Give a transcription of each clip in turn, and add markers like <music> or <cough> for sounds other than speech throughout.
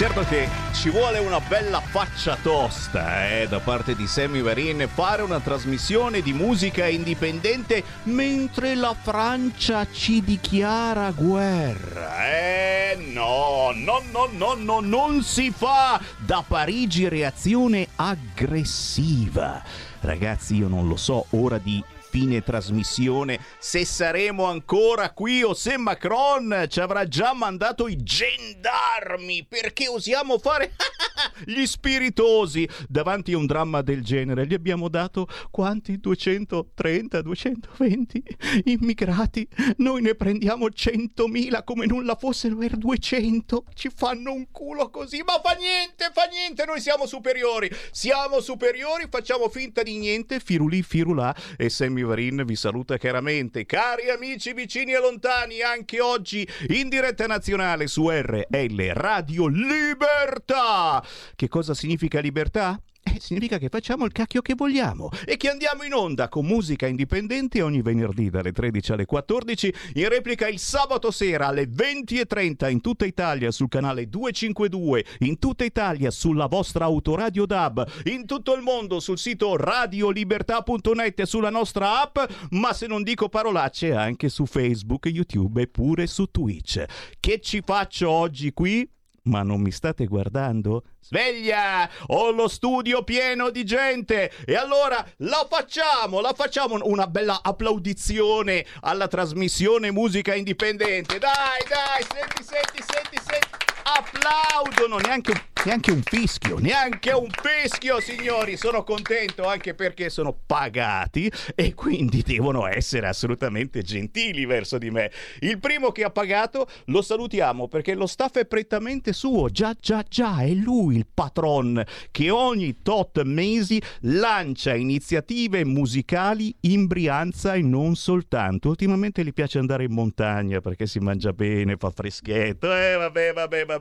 Certo che ci vuole una bella faccia tosta eh, da parte di Sammy Varin fare una trasmissione di musica indipendente mentre la Francia ci dichiara guerra. Eh no, no, no, no, no, non si fa! Da Parigi reazione aggressiva. Ragazzi, io non lo so, ora di fine trasmissione. Se saremo ancora qui o se Macron ci avrà già mandato i gendarmi perché osiamo fare <laughs> gli spiritosi. Davanti a un dramma del genere gli abbiamo dato quanti? 230 220 immigrati. Noi ne prendiamo 100.000 come nulla fossero per 200 ci fanno un culo così ma fa niente fa niente. Noi siamo superiori siamo superiori facciamo finta di niente. Firulì firulà e Sammy Varin vi saluta chiaramente. Cari amici vicini e lontani, anche oggi in diretta nazionale su RL Radio Libertà. Che cosa significa libertà? Eh, significa che facciamo il cacchio che vogliamo e che andiamo in onda con musica indipendente ogni venerdì dalle 13 alle 14, in replica il sabato sera alle 20.30 in tutta Italia sul canale 252, in tutta Italia sulla vostra autoradio DAB, in tutto il mondo sul sito radiolibertà.net e sulla nostra app, ma se non dico parolacce anche su Facebook, YouTube e pure su Twitch. Che ci faccio oggi qui? Ma non mi state guardando? Sveglia! Ho lo studio pieno di gente! E allora la facciamo, la facciamo una bella applaudizione alla trasmissione Musica Indipendente. Dai, dai, senti, senti, senti, senti. Applaudono, neanche, neanche un fischio, neanche un fischio, signori. Sono contento anche perché sono pagati e quindi devono essere assolutamente gentili verso di me. Il primo che ha pagato lo salutiamo perché lo staff è prettamente suo. Già, già, già, è lui il patron che ogni tot mesi lancia iniziative musicali in Brianza e non soltanto. Ultimamente gli piace andare in montagna perché si mangia bene, fa freschetto. Eh, vabbè, vabbè, vabbè.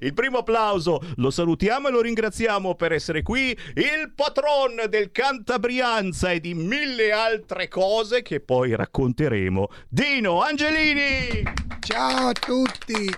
Il primo applauso lo salutiamo e lo ringraziamo per essere qui. Il patron del Cantabrianza e di mille altre cose che poi racconteremo. Dino Angelini! Ciao a tutti!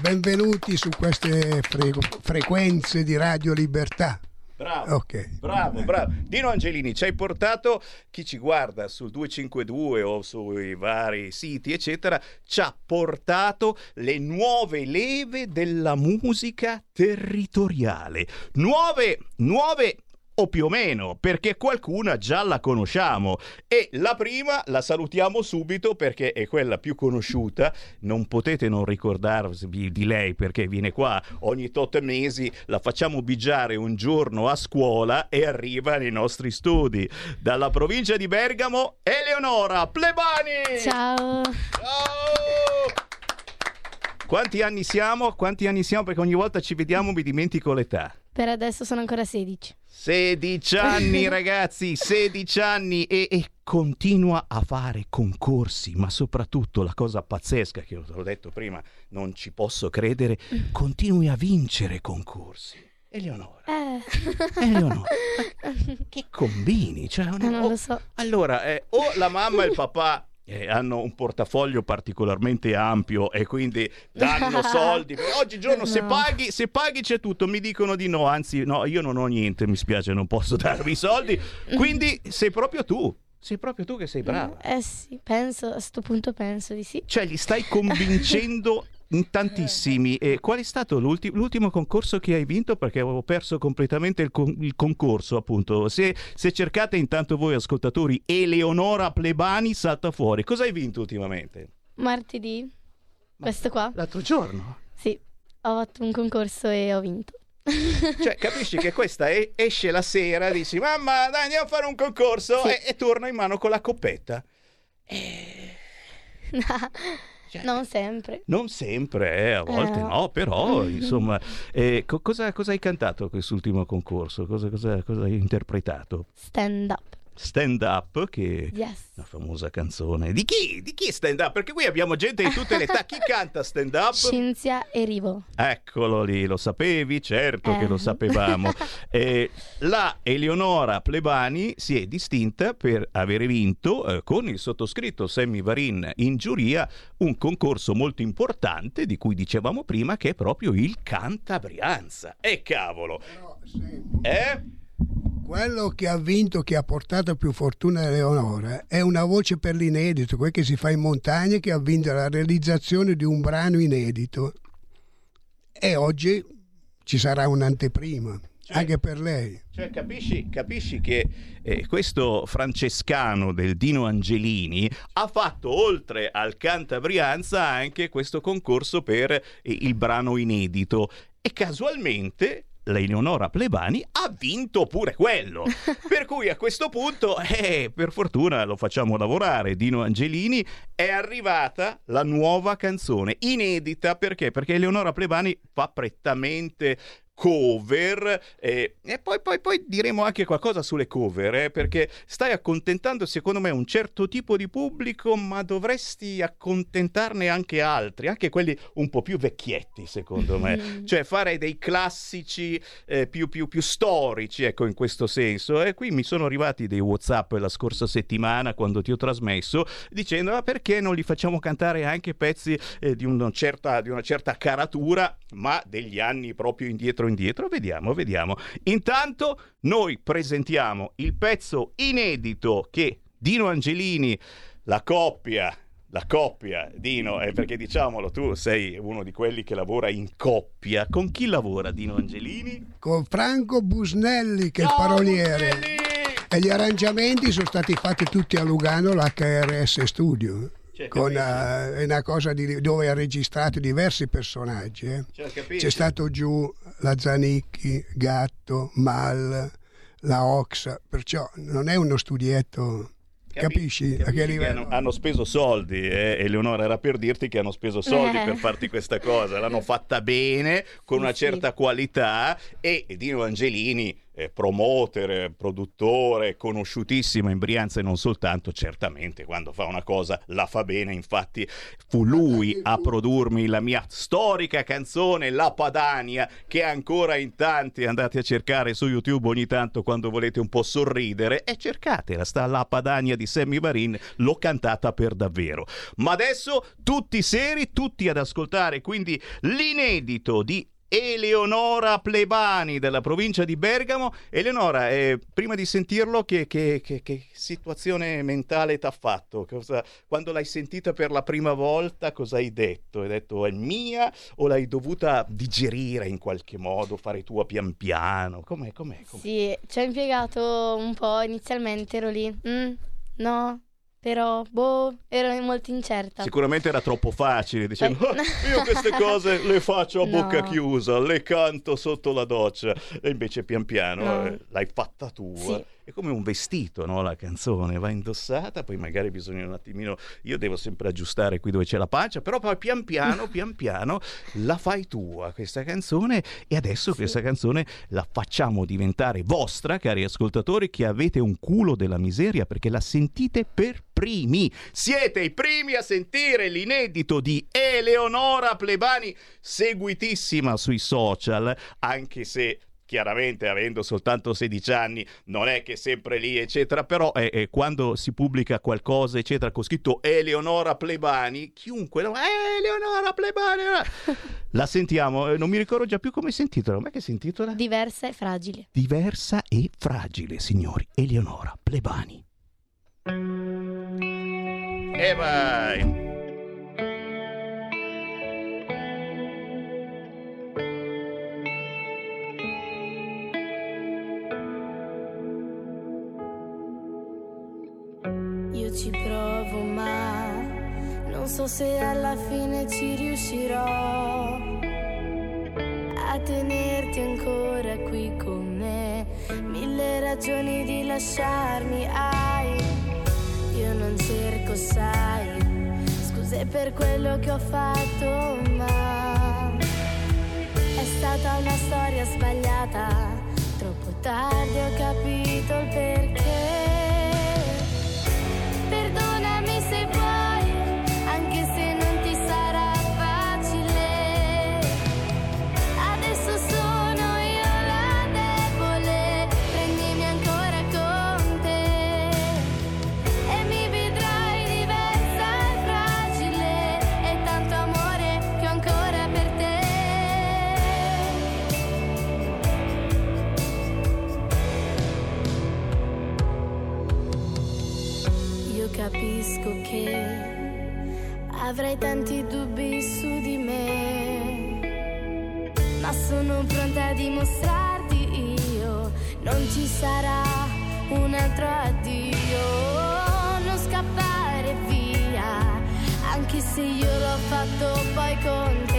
Benvenuti su queste fre- frequenze di Radio Libertà. Bravo, Ok. bravo, bravo. Dino Angelini, ci hai portato chi ci guarda sul 252 o sui vari siti, eccetera, ci ha portato le nuove leve della musica territoriale. Nuove, nuove o più o meno, perché qualcuna già la conosciamo e la prima la salutiamo subito perché è quella più conosciuta, non potete non ricordarvi di lei perché viene qua ogni tot mesi, la facciamo bigiare un giorno a scuola e arriva nei nostri studi. Dalla provincia di Bergamo, Eleonora Plebani! Ciao. Ciao! Quanti anni siamo? Quanti anni siamo? Perché ogni volta ci vediamo mi dimentico l'età. Per adesso sono ancora 16. 16 anni <laughs> ragazzi, 16 anni e, e continua a fare concorsi, ma soprattutto la cosa pazzesca che te l'ho detto prima, non ci posso credere, continui a vincere concorsi. Eleonora, Eh, Eleonora, <laughs> che combini? Cioè, eh, non o- lo so. Allora, eh, o la mamma e il papà eh, hanno un portafoglio particolarmente ampio e quindi danno <laughs> soldi. Oggigiorno se No. paghi, se paghi c'è tutto, mi dicono di no, anzi no, io non ho niente, mi spiace, non posso <laughs> darvi i soldi. Quindi sei proprio tu, sei proprio tu che sei brava. Eh sì, penso, a sto punto penso di sì. Cioè li stai convincendo in <laughs> tantissimi. E qual è stato l'ulti- l'ultimo concorso che hai vinto? Perché avevo perso completamente il, con- il concorso, appunto. Se, se cercate intanto voi ascoltatori, Eleonora Plebani salta fuori. Cosa hai vinto ultimamente? Martedì, questo qua? L'altro giorno. Sì, ho fatto un concorso e ho vinto. <laughs> Cioè, capisci che questa e- esce la sera, dici mamma dai andiamo a fare un concorso Sì. e-, e torna in mano con la coppetta. Eh, <laughs> cioè, non sempre. Non sempre, eh, a volte Eh. no, però <laughs> insomma, eh, co- cosa, cosa hai cantato a quest'ultimo concorso? Cosa, cosa- cosa hai interpretato? Stand up. Stand Up, che è Yes. una famosa canzone. Di chi? Di chi Stand Up? Perché qui abbiamo gente di tutte le età. Chi <laughs> canta Stand Up? Cinzia e Rivo. Eccolo lì, lo sapevi? Certo che Eh. lo sapevamo. <laughs> Eh, la Eleonora Plebani si è distinta per avere vinto eh, con il sottoscritto Sammy Varin in giuria un concorso molto importante di cui dicevamo prima che è proprio il Cantabrianza. E cavolo! Però, senti, Eh? Quello che ha vinto, che ha portato più fortuna a Eleonora, è una voce per l'inedito, quel che si fa in montagna, che ha vinto la realizzazione di un brano inedito. E oggi ci sarà un'anteprima, anche per lei. Cioè, capisci, capisci che eh, questo francescano del Dino Angelini ha fatto oltre al Cantabrianza anche questo concorso per eh, il brano inedito e casualmente la Eleonora Plebani ha vinto pure quello. <laughs> per cui a questo punto, eh, per fortuna lo facciamo lavorare, Dino Angelini, è arrivata la nuova canzone inedita perché? Perché Eleonora Plebani fa prettamente cover eh, e poi, poi, poi diremo anche qualcosa sulle cover eh, perché stai accontentando secondo me un certo tipo di pubblico ma dovresti accontentarne anche altri anche quelli un po' più vecchietti secondo me. <laughs> Cioè fare dei classici eh, più, più, più storici ecco in questo senso. E qui mi sono arrivati dei whatsapp la scorsa settimana quando ti ho trasmesso dicendo ma perché non li facciamo cantare anche pezzi eh, di, una certa, di una certa caratura ma degli anni proprio indietro indietro vediamo vediamo intanto noi presentiamo il pezzo inedito che Dino Angelini la coppia la coppia, Dino, eh, perché diciamolo, tu sei uno di quelli che lavora in coppia. Con chi lavora Dino Angelini? Con Franco Busnelli, che è il Ciao, paroliere. Busnelli! E gli arrangiamenti sono stati fatti tutti a Lugano, l'HRS Studio. Cioè, Con, eh, è una cosa di- dove ha registrato diversi personaggi. eh. Capisci? C'è stato giù la Zanicchi, Gatto, Mal, la Oxa, perciò non è uno studietto, capisci? A che Capisci che livello? hanno, hanno speso soldi, eh? Eleonora era per dirti che hanno speso soldi Eh. per <laughs> farti questa cosa, l'hanno fatta bene, con Sì, una sì. certa qualità e Dino Angelini, eh, promoter, produttore, conosciutissimo in Brianza e non soltanto, certamente quando fa una cosa la fa bene, infatti fu lui a produrmi la mia storica canzone La Padania che ancora in tanti andate a cercare su YouTube ogni tanto quando volete un po' sorridere e cercatela, sta La Padania di Sammy Varin, l'ho cantata per davvero. Ma adesso tutti seri, tutti ad ascoltare quindi l'inedito di Eleonora Plebani della provincia di Bergamo. Eleonora, eh, prima di sentirlo, che, che- che- che situazione mentale ti ha fatto? Cosa- quando l'hai sentita per la prima volta, cosa hai detto? Hai detto è mia o l'hai dovuta digerire in qualche modo, fare tua pian piano? Com'è? Com'è? com'è? Sì, ci ha impiegato un po'. Inizialmente ero lì. "Mm, no, però, boh, ero molto incerta. Sicuramente era troppo facile, dicendo Eh. "Ah, io queste cose le faccio a bocca No. chiusa, le canto sotto la doccia e invece pian piano No. eh, l'hai fatta tua. Sì. È come un vestito, no? La canzone va indossata, poi magari bisogna un attimino, io devo sempre aggiustare qui dove c'è la pancia, però poi pian piano, <laughs> pian piano la fai tua questa canzone e adesso questa canzone la facciamo diventare vostra, cari ascoltatori, che avete un culo della miseria perché la sentite per primi. Siete i primi a sentire l'inedito di Eleonora Plebani, seguitissima sui social, anche se chiaramente avendo soltanto 16 anni non è che sempre lì eccetera però eh, eh, quando si pubblica qualcosa eccetera con scritto Eleonora Plebani chiunque "Eh, Eleonora Plebani eh". <laughs> la sentiamo eh, non mi ricordo già più come si intitola ma che si intitola? Diversa e fragile. diversa e fragile signori Eleonora Plebani e vai ci provo ma non so se alla fine ci riuscirò a tenerti ancora me, mille ragioni di lasciarmi hai. Io non cerco, sai, scuse per quello che ho fatto, ma è stata una storia sbagliata. Troppo tardi ho capito il perché. Che avrai tanti dubbi su di me, ma sono pronta a dimostrarti io, non ci sarà un altro addio, non scappare via, anche se io l'ho fatto poi con te,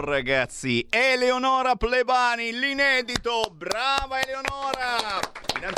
ragazzi, Eleonora Plebani, l'inedito. Brava Eleonora!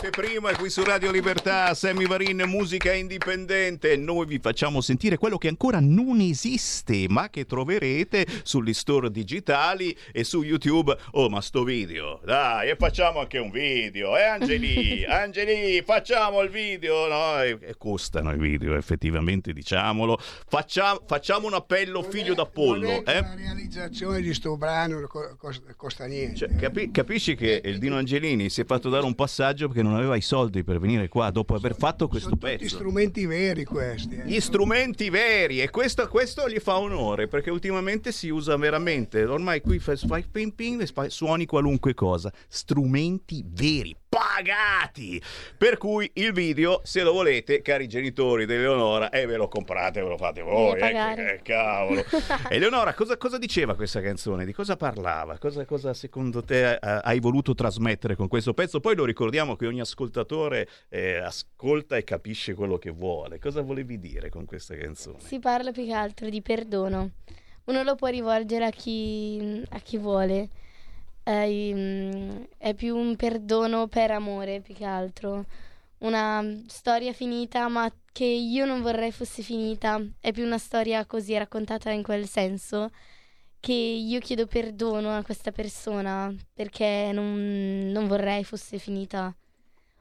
Anteprima qui su Radio Libertà, Sammy Varin, musica indipendente. Noi vi facciamo sentire quello che ancora non esiste, ma che troverete sugli store digitali e su YouTube. Oh, ma sto video, dai, e facciamo anche un video, eh Angeli? <laughs> Angeli, facciamo il video, no? E, e costano i video, effettivamente, diciamolo. Facciamo, facciamo un appello, figlio d'Apollo, eh? La realizzazione di sto brano co- cos- costa niente. Cioè, capi- capisci che il Dino Angelini si è fatto dare un passaggio perché non aveva i soldi per venire qua dopo aver fatto questo Sono pezzo. strumenti veri questi. eh. Gli strumenti veri e questo, questo gli fa onore perché ultimamente si usa veramente. Ormai qui fai, ping ping e suoni qualunque cosa. Strumenti veri, pagati. Per cui il video, se lo volete, cari genitori di Eleonora, e ve lo comprate, ve lo fate voi. Eh, che, che cavolo. <laughs> Eleonora, cosa, cosa diceva questa canzone? Di cosa parlava? Cosa, cosa secondo te eh, hai voluto trasmettere con questo pezzo? Poi lo ricordiamo che ogni ascoltatore eh, ascolta e capisce quello che vuole. Cosa volevi dire con questa canzone? Si parla più che altro di perdono. Uno lo può rivolgere a chi, a chi vuole. Ehm, È, più un perdono per amore, più che altro. Una storia finita, ma che io non vorrei fosse finita. È più una storia così raccontata in quel senso. Che io chiedo perdono a questa persona perché non, non vorrei fosse finita.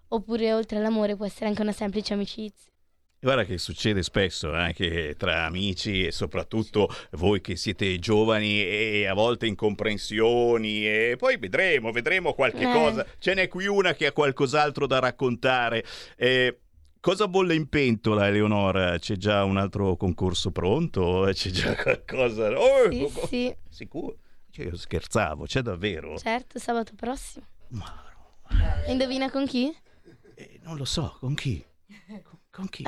Oppure oltre all'amore può essere anche una semplice amicizia. Guarda che succede spesso eh, anche tra amici e soprattutto voi che siete giovani e a volte incomprensioni e poi vedremo, vedremo qualche Eh. cosa. Ce n'è qui una che ha qualcos'altro da raccontare. Eh, cosa bolle in pentola, Eleonora? C'è già un altro concorso pronto? C'è già <laughs> qualcosa? Oh, Sì, sì, Sicuro? Cioè, io scherzavo, c'è davvero? certo, sabato prossimo. Ma Indovina con chi? eh, non lo so, con chi? Con, <laughs> con chi?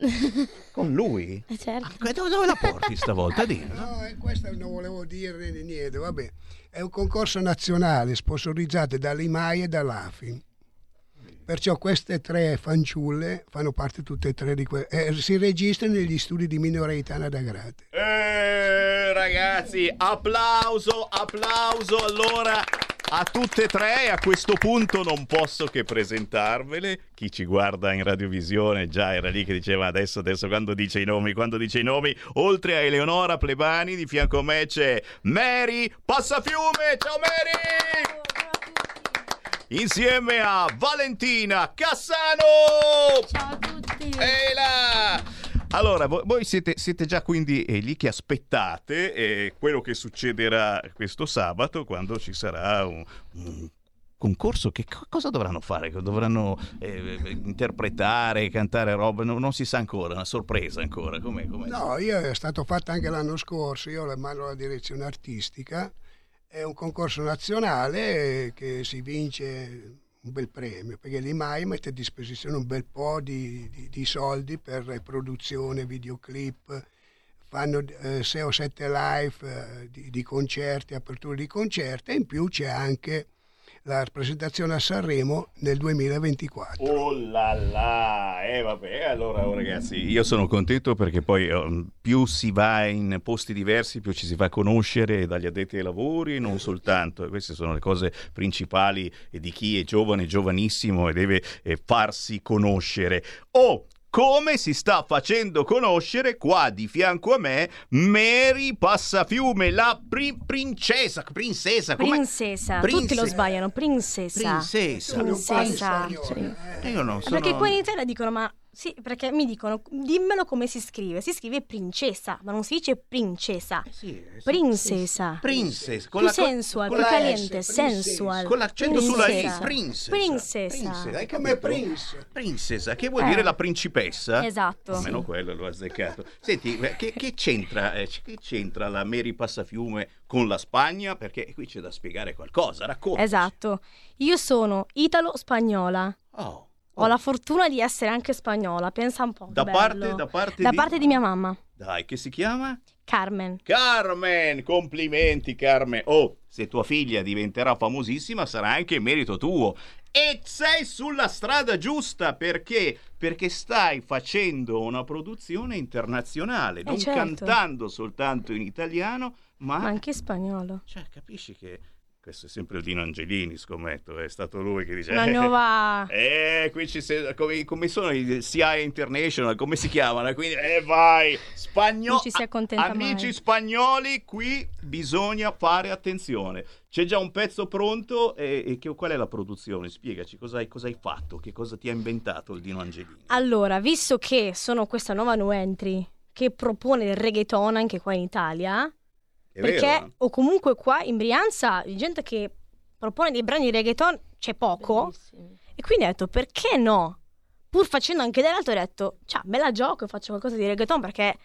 <laughs> Con lui? Eh, certo. Ah, dove, dove la porti stavolta? Dì. No, eh, questo non volevo dire niente, vabbè. È un concorso nazionale sponsorizzato dall'IMAI e dall'AFI. perciò queste tre fanciulle fanno parte tutte e tre di quelle. Eh, si registrano negli studi di Minoreitana da Grate. Eh, ragazzi, applauso, applauso allora a tutte e tre. A questo punto non posso che presentarvele. Chi ci guarda in radiovisione già era lì che diceva adesso, adesso quando dice i nomi, quando dice i nomi, oltre a Eleonora Plebani, di fianco a me c'è Mary Passafiume. Ciao Mary! Insieme a Valentina Cassano! Ciao a tutti. Ehi là! Allora, voi, siete, siete già quindi eh, lì che aspettate eh, quello che succederà questo sabato quando ci sarà un, un concorso. Che co- cosa dovranno fare? Dovranno eh, interpretare, cantare roba? No- non si sa ancora, una sorpresa ancora. Com'è, com'è? No, io è stato fatto anche l'anno scorso, io la mano alla direzione artistica, è un concorso nazionale che si vince un bel premio, perché l'IMAI mette a disposizione un bel po' di, di- di soldi per produzione, videoclip, fanno 6 o 7 live eh, di, di concerti, aperture di concerti e in più c'è anche la presentazione a Sanremo nel 2024. Oh là là, eh vabbè, allora oh, ragazzi, io sono contento perché poi eh, più si va in posti diversi, più ci si fa conoscere dagli addetti ai lavori, non soltanto, queste sono le cose principali di chi è giovane, giovanissimo e deve eh, farsi conoscere. Oh, come si sta facendo conoscere qua di fianco a me Mary Passafiume, la pri- princesa, princesa, com'è? Prinsesa, Prinse- tutti lo sbagliano, parli Prinsesa. spagnolo, eh. Io non sono... Perché qua in Italia dicono, ma sì, perché mi dicono, dimmelo come si scrive. Si scrive princesa, ma non si dice princesa. Eh sì, eh sì. Princesa. Princess, con Più la sensual, con più la caliente, S, sensual. con l'accento sulla I, Princesa. princesa. Princesa. hai Come? Prince. Princesa, che vuol Eh. dire la principessa? Esatto. Almeno quello l'ho azzeccato. Senti, eh, che, che c'entra, eh, che c'entra la Mary Passafiume con la Spagna? Perché qui c'è da spiegare qualcosa, racconta. Esatto. Io sono italo-spagnola. Oh. Ho la fortuna di essere anche spagnola, pensa un po'. Da parte, da parte Da di... parte di mia mamma, Dai, che si chiama? Carmen. Carmen, complimenti Carmen. Oh, se tua figlia diventerà famosissima sarà anche merito tuo. E sei sulla strada giusta perché? Perché stai facendo una produzione internazionale, non certo. cantando soltanto in italiano, ma... Ma anche spagnolo. Cioè, capisci che questo è sempre il Dino Angelini, scommetto, è stato lui che dice... Una nuova... <laughs> Eh, qui ci sei, come, come sono i CIA International, come si chiamano? Quindi, eh vai. Non ci si accontenta Amici mai. spagnoli, qui bisogna fare attenzione. C'è già un pezzo pronto e, e che- qual è la produzione? Spiegaci cosa hai, cosa hai fatto, che cosa ti ha inventato il Dino Angelini. Allora, visto che sono questa nuova new entry che propone il reggaeton anche qua in Italia, È perché vero? o comunque qua in Brianza di gente che propone dei brani di reggaeton c'è poco Bellissimi. e quindi ho detto perché no? Pur facendo anche dell'altro ho detto, ciao, me la gioco e faccio qualcosa di reggaeton perché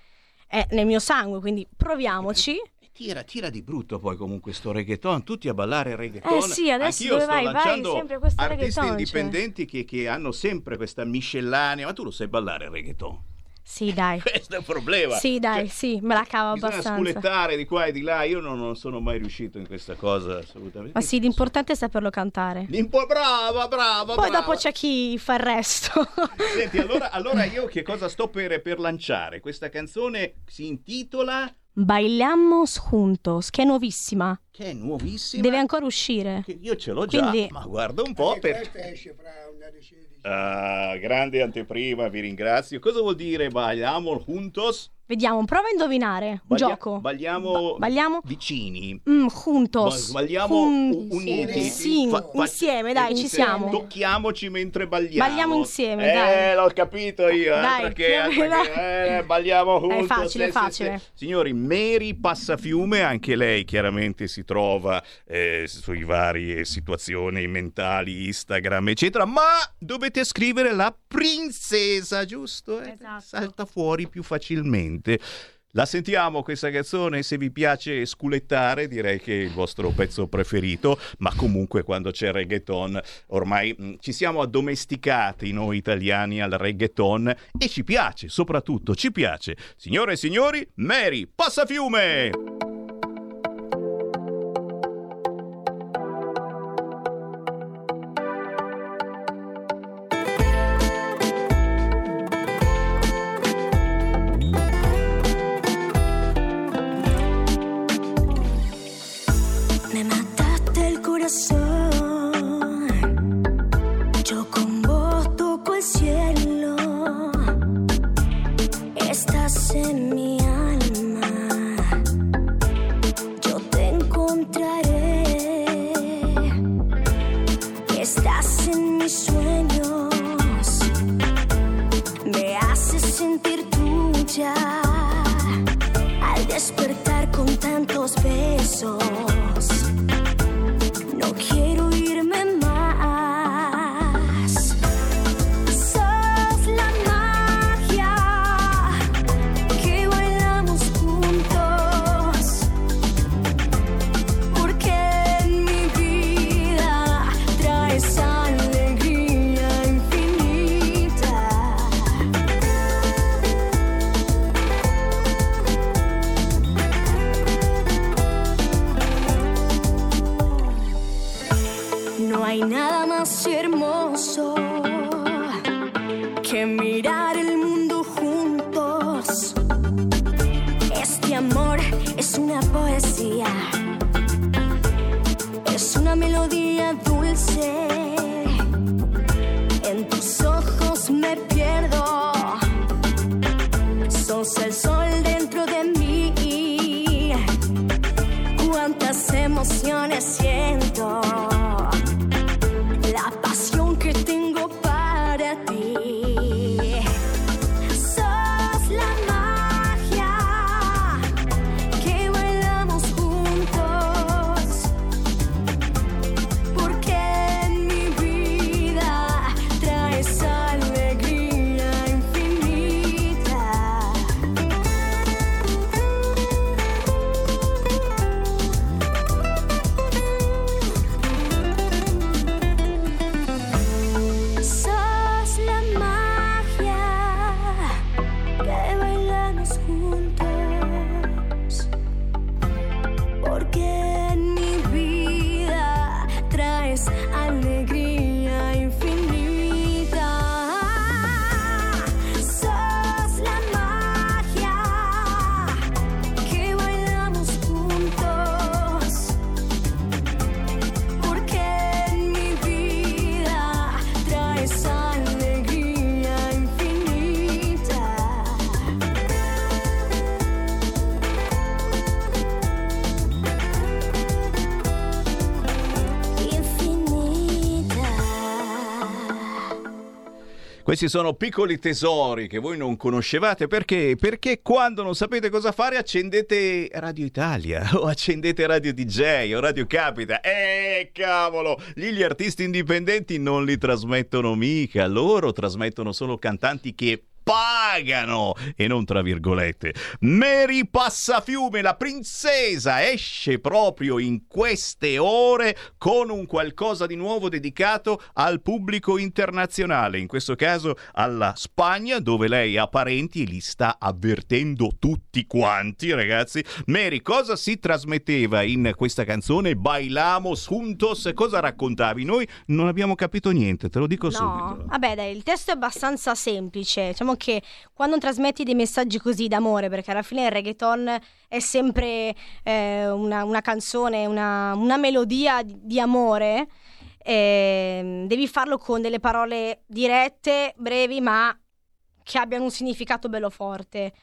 è nel mio sangue, quindi proviamoci. E Tira, tira di brutto poi comunque sto reggaeton, tutti a ballare reggaeton. Eh sì, adesso Anch'io dove sto vai? Vai lanciando sempre questo artisti reggaeton, cioè. indipendenti che, che hanno sempre questa miscellanea, ma tu lo sai ballare il reggaeton? Sì, dai. <laughs> Questo è il problema. Sì, dai, Cioè, sì, me la cavo Bisogna abbastanza. sculettare di qua e di là. Io non, non sono mai riuscito in questa cosa assolutamente. Ma sì, l'importante è saperlo cantare. L'impo- brava, brava. Poi brava. dopo c'è chi fa il resto. <laughs> Senti, allora, allora <laughs> io che cosa sto per, per lanciare? Questa canzone si intitola. Bailamos juntos, che è nuovissima. Che è nuovissima. Deve ancora uscire. Che io ce l'ho già, Quindi- ma guarda un po' per. Ah, grande anteprima, vi ringrazio. Cosa vuol dire bailamos juntos? Vediamo, prova a indovinare. Un Baglia- gioco. Balliamo, Ba- balliamo? vicini. Mm, juntos. Ba- Balliamo Jun- uniti. Sì, Fa- fa- insieme, dai, ci insieme. siamo. Tocchiamoci mentre balliamo. Balliamo insieme, eh, dai. l'ho capito io. Dai, altro che, più o meno. eh, balliamo juntos. facile, sì, sì, facile. sì. Signori, Mary Passafiume, anche lei chiaramente si trova eh, sui vari situazioni mentali, Instagram, eccetera, ma dovete scrivere la princesa, giusto? Eh? Esatto. Salta fuori più facilmente. La sentiamo questa canzone, se vi piace sculettare direi che è il vostro pezzo preferito, ma comunque quando c'è reggaeton ormai mh, ci siamo addomesticati noi italiani al reggaeton e ci piace, soprattutto ci piace. Signore e signori, Mary Passafiume! Yo con vos toco el cielo. Estás en mi alma. Yo te encontraré. Estás en mis sueños. Me haces sentir tuya. Al despertar Questi sono piccoli tesori che voi non conoscevate perché? Perché quando non sapete cosa fare accendete Radio Italia <laughs> o accendete Radio DJ o Radio Capita. Eh, cavolo! Lì gli artisti indipendenti non li trasmettono mica, loro trasmettono solo cantanti che pagano e non tra virgolette. Mary Passafiume, la princesa, esce proprio in queste ore con un qualcosa di nuovo dedicato al pubblico internazionale, in questo caso alla Spagna, dove lei ha parenti e li sta avvertendo tutti quanti, ragazzi. Mary, cosa si trasmetteva in questa canzone? Bailamos juntos, cosa raccontavi? Noi non abbiamo capito niente, te lo dico No, subito. vabbè dai, il testo è abbastanza semplice. Diciamo che quando trasmetti dei messaggi così d'amore, perché alla fine il reggaeton è sempre eh, una, una canzone, una, una melodia di, di amore, ehm, devi farlo con delle parole dirette, brevi, ma che abbiano un significato bello forte.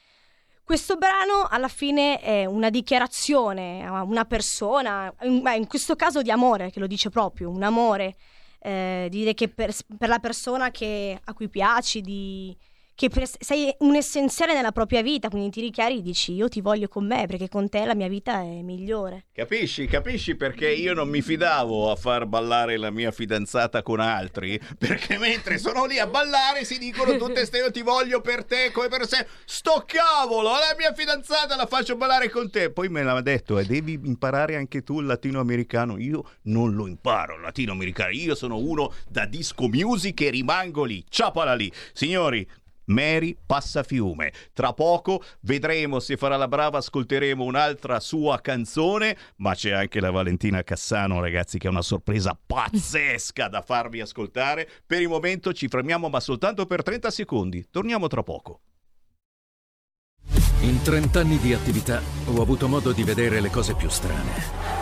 Questo brano alla fine è una dichiarazione a una persona, in, questo caso di amore, che lo dice proprio, un amore, eh, di dire che per, per la persona che- a cui piaci, di, che per- sei un essenziale nella propria vita, quindi ti richiari e dici io ti voglio con me perché con te la mia vita è migliore. Capisci? Capisci perché io non mi fidavo a far ballare la mia fidanzata con altri? Perché mentre sono lì a ballare si dicono tutte ste io ti voglio per te come per sé. Sto cavolo, la mia fidanzata la faccio ballare con te. Poi me l'ha detto, e devi imparare anche tu il latinoamericano. Io non lo imparo il latinoamericano, io sono uno da disco music e rimango lì. Ciapala lì. Signori, Mary Passafiume. Tra poco vedremo se farà la brava, ascolteremo un'altra sua canzone, ma c'è anche la Valentina Cassano, ragazzi, che è una sorpresa pazzesca da farvi ascoltare. Per il momento ci fermiamo, ma soltanto per 30 secondi. Torniamo tra poco. In 30 anni di attività ho avuto modo di vedere le cose più strane.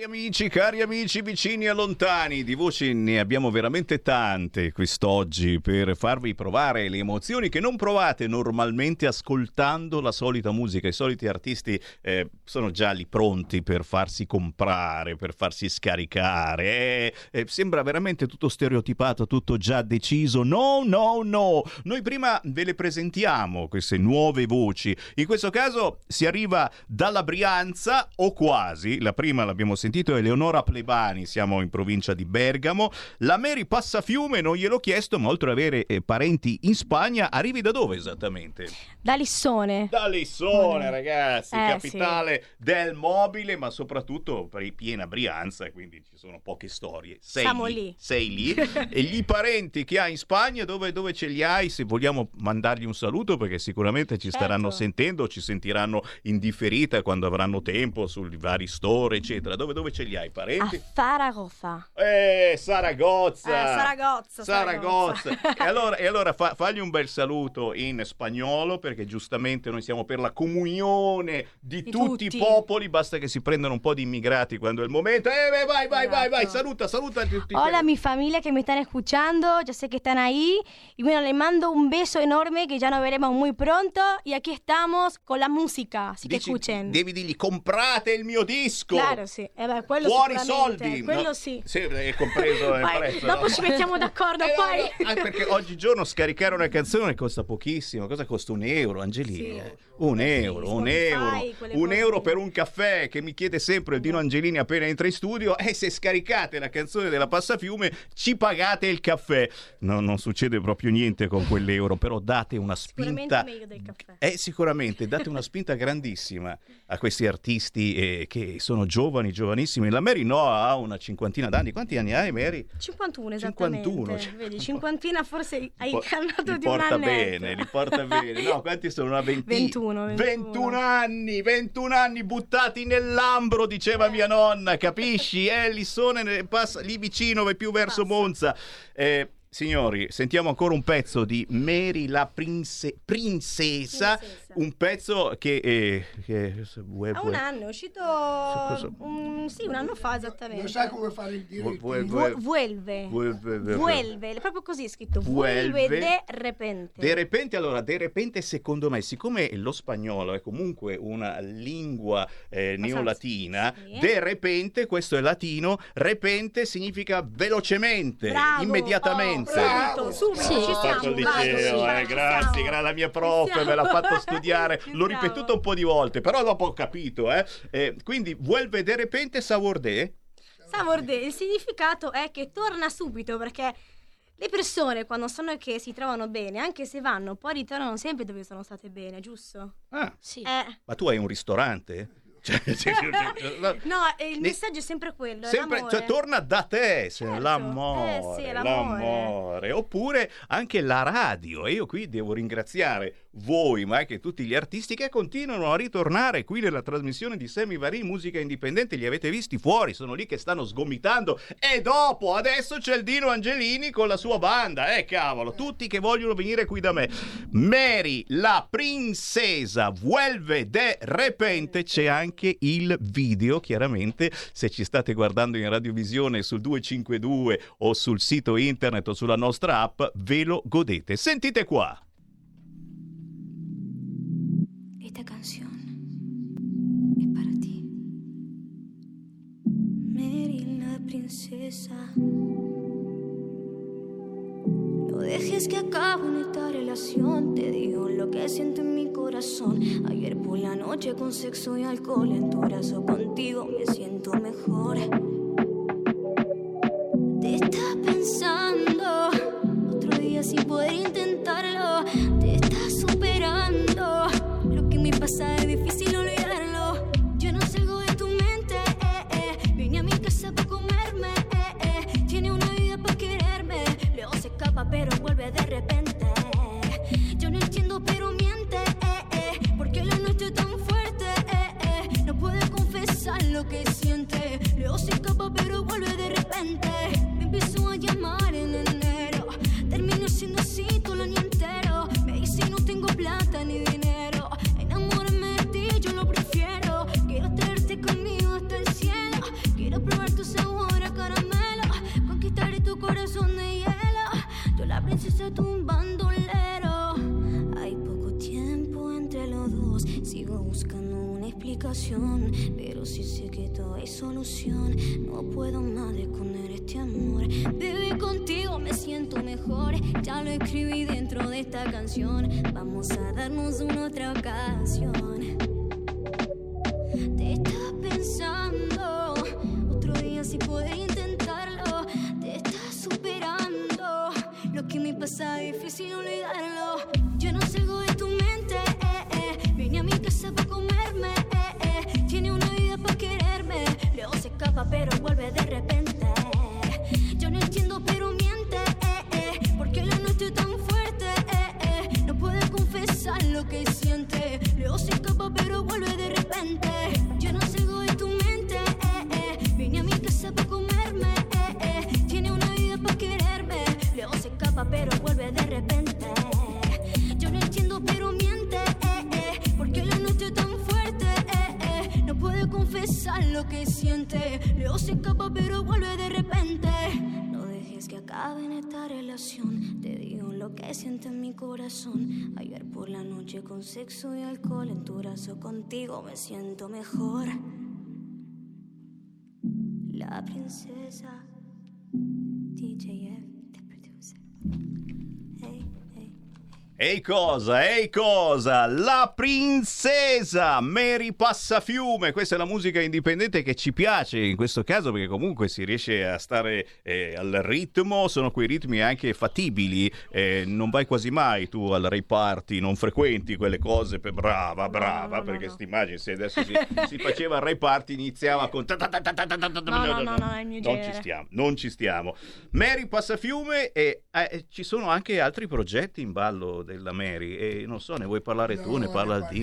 Cari amici, cari amici vicini e lontani, di voci ne abbiamo veramente tante quest'oggi per farvi provare le emozioni che non provate normalmente ascoltando la solita musica. I soliti artisti eh, sono già lì pronti per farsi comprare, per farsi scaricare. Eh, eh, sembra veramente tutto stereotipato, tutto già deciso. No, no, no. Noi prima ve le presentiamo queste nuove voci. In questo caso si arriva dalla Brianza o quasi. La prima l'abbiamo sentito Eleonora Plebani, siamo in provincia di Bergamo. La Mary Passafiume non gliel'ho chiesto, ma oltre ad avere eh, parenti in Spagna, arrivi da dove esattamente? Da Lissone. Da Lissone, Mm. ragazzi, Eh, capitale del mobile, ma soprattutto per- piena Brianza, quindi ci sono poche storie. Sei Siamo lì. Sei lì. <laughs> e gli parenti che hai in Spagna, dove, dove ce li hai? Se vogliamo mandargli un saluto, perché sicuramente ci staranno Certo. sentendo, ci sentiranno in differita quando avranno tempo sui vari store, eccetera. Dove, dove ce li hai, A parenti? Zaragoza. Eh, Saragozza! Eh, Saragozza, Saragozza. Saragozza. e allora, e allora fa- fagli un bel saluto in spagnolo perché giustamente noi siamo per la comunione di, Di tutti, tutti. i popoli, basta che si prendano un po' di immigrati quando è il momento. Eh, beh, vai, vai, vai, vai, Esatto. saluta, saluta tutti. Hola mi familia que me están escuchando, ya sé que están ahí y bueno, les mando un beso enorme que ya nos veremos muy pronto y aquí estamos con la música, así que Dici- escuchen. Devi dirgli comprate il mio disco. Claro, sì. Eh beh, quello Fuori sicuramente, soldi. Quello No, sì. Sì, è compreso Poi, <laughs> prezzo. dopo no? ci mettiamo d'accordo, <laughs> Eh, poi. no, no, ah, perché oggigiorno scaricare una canzone costa pochissimo. Cosa costa un euro, Angelini? Sì. Eh, Un euro, un euro. Un euro per un caffè che mi chiede sempre il Dino Angelini appena entra in studio. E se scaricate la canzone della Passafiume, ci pagate il caffè. No, non succede proprio niente con quell'euro, però date una Sicuramente spinta. meglio del caffè. Eh, sicuramente, date una spinta grandissima a questi artisti eh, che sono giovani, giovanissimi. La Mary no ha una cinquantina d'anni. Quanti anni hai, Mary? 51 esattamente. 51, cioè- Vedi, cinquantina forse hai po- cannato di un annetto. bene, li porta bene. No, quanti sono? Una 20 21, 21 anni, 21 anni buttati nell'ambro, diceva mia nonna, capisci? Eh, lì sono, passa lì vicino, più verso Passa. Monza. Eh, Signori, sentiamo ancora un pezzo di Mary la prince- princesa, Princesa. un pezzo che... eh, che vuoi- Ha un anno, è uscito un, sì, un anno fa esattamente. Non sa come fare il diritto. vuelve. vuelve- proprio così è scritto. Vuelve. Vuelve de repente. De repente, allora, de repente, secondo me, siccome lo spagnolo è comunque una lingua eh, neolatina, sì. de repente, questo è latino, repente significa velocemente, Bravo. immediatamente. Oh, subito, subito, Sì. ci Ho fatto siamo, il vai, liceo, eh, grazie, grazie alla mia prof, me l'ha fatto studiare, <laughs> l'ho ripetuto un po' di volte, però dopo ho capito, eh. Eh, quindi, vuelve de repente savordé? Savorde, il significato è che torna subito perché le persone quando sanno che si trovano bene, anche se vanno, poi ritornano sempre dove sono state bene, giusto? Ah, Sì. Eh. ma tu hai un ristorante? Cioè, sì, sì, <laughs> no. Il messaggio è sempre quello, Sempre, cioè, torna da te se Certo. l'amore, Eh sì, l'amore. l'amore. Oppure anche la radio. E io qui devo ringraziare voi, ma anche tutti gli artisti che continuano a ritornare qui nella trasmissione di Semi Varin Musica Indipendente. Li avete visti fuori, sono lì che stanno sgomitando. E dopo, adesso c'è il Dino Angelini con la sua banda. Eh, cavolo, tutti che vogliono venire qui da me. Mary, la princesa, vuelve de repente. C'è anche anche il video, chiaramente se ci state guardando in radiovisione sul 252 o sul sito internet o sulla nostra app, ve lo godete. Sentite qua. Princesa. No dejes que acabe esta relación. Te digo lo que siento en mi corazón. Ayer por la noche con sexo y alcohol en tu brazo contigo me siento mejor. Te estás pensando otro día sin poder intentarlo. Te estás superando. Lo que me pasa escribí dentro de esta canción. Vamos a darnos una otra ocasión. Me siento mejor. La princesa. DJF, the producer. Ehi cosa, ehi cosa, la princesa Mary Passafiume, questa è la musica indipendente che ci piace in questo caso perché comunque si riesce a stare eh, al ritmo, sono quei ritmi anche fattibili, eh, non vai quasi mai tu al Ray Party, non frequenti quelle cose, per brava, brava, perché sti immagini se adesso si, <laughs> si faceva il Ray Party iniziava con... No, no, no, no, è il mio Non ci stiamo, non ci stiamo. Mary Passafiume e eh, ci sono anche altri progetti in ballo della Mary e non so, ne vuoi parlare tu, ne No, parla di...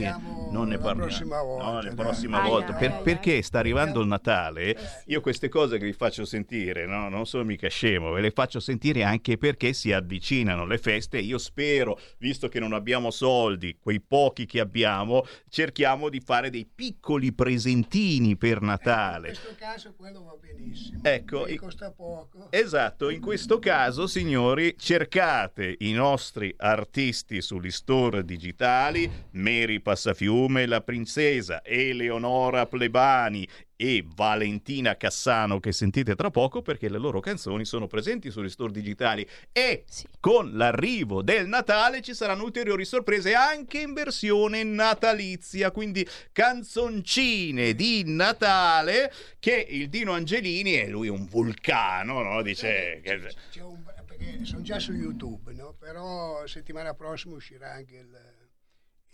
Non ne la parliamo. prossima volta, No, la dai. prossima Ai, volta. ai, Per- ai, perché sta arrivando il Natale, io queste cose che vi faccio sentire, no? non sono mica scemo, ve le faccio sentire anche perché si avvicinano le feste. Io spero, visto che non abbiamo soldi, quei pochi che abbiamo, cerchiamo di fare dei piccoli presentini per In Natale. questo caso quello va benissimo. Ecco, i- costa poco. Esatto, in questo caso, signori, cercate i nostri artisti sugli store digitali, Mary Passafiume, la princesa, Eleonora Plebani e Valentina Cassano che sentite tra poco perché le loro canzoni sono presenti sugli store digitali e Sì. con l'arrivo del Natale ci saranno ulteriori sorprese anche in versione natalizia, quindi canzoncine di Natale che il Dino Angelini, e lui è un vulcano, no? dice... che- C'è un- perché sono già su YouTube, no? però settimana prossima uscirà anche il,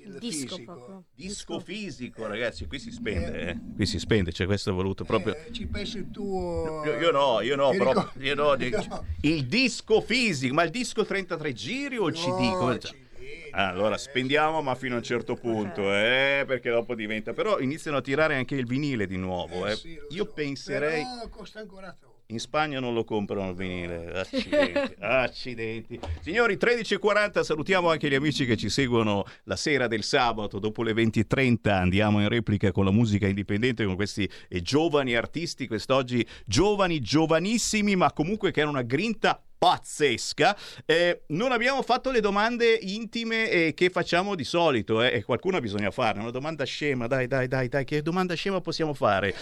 il Disco fisico. proprio. Disco fisico, ragazzi, qui si spende, eh. qui si spende, cioè questo è voluto proprio... Eh, ci pensi il tuo... Io, io no, io no, però ricordi- io no, <laughs> No. il disco fisico, ma il disco 33 giri o il CD? No, Come- CD, Ah, allora eh, spendiamo, ma fino a un certo punto, eh, perché dopo diventa. Però iniziano a tirare anche il vinile di nuovo. eh, Eh. Io penserei. Però costa ancora troppo. In Spagna non lo comprano il vinile. Accidenti, <laughs> accidenti. Signori, 13.40, salutiamo anche gli amici che ci seguono la sera del sabato, dopo le 20.30 andiamo in replica con la musica indipendente con questi eh, giovani artisti, quest'oggi giovani, giovanissimi, ma comunque che hanno una grinta pazzesca. Eh, non abbiamo fatto le domande intime eh, che facciamo di solito, eh, e qualcuna bisogna fare. Una domanda scema, dai, dai, dai, dai, che domanda scema possiamo fare?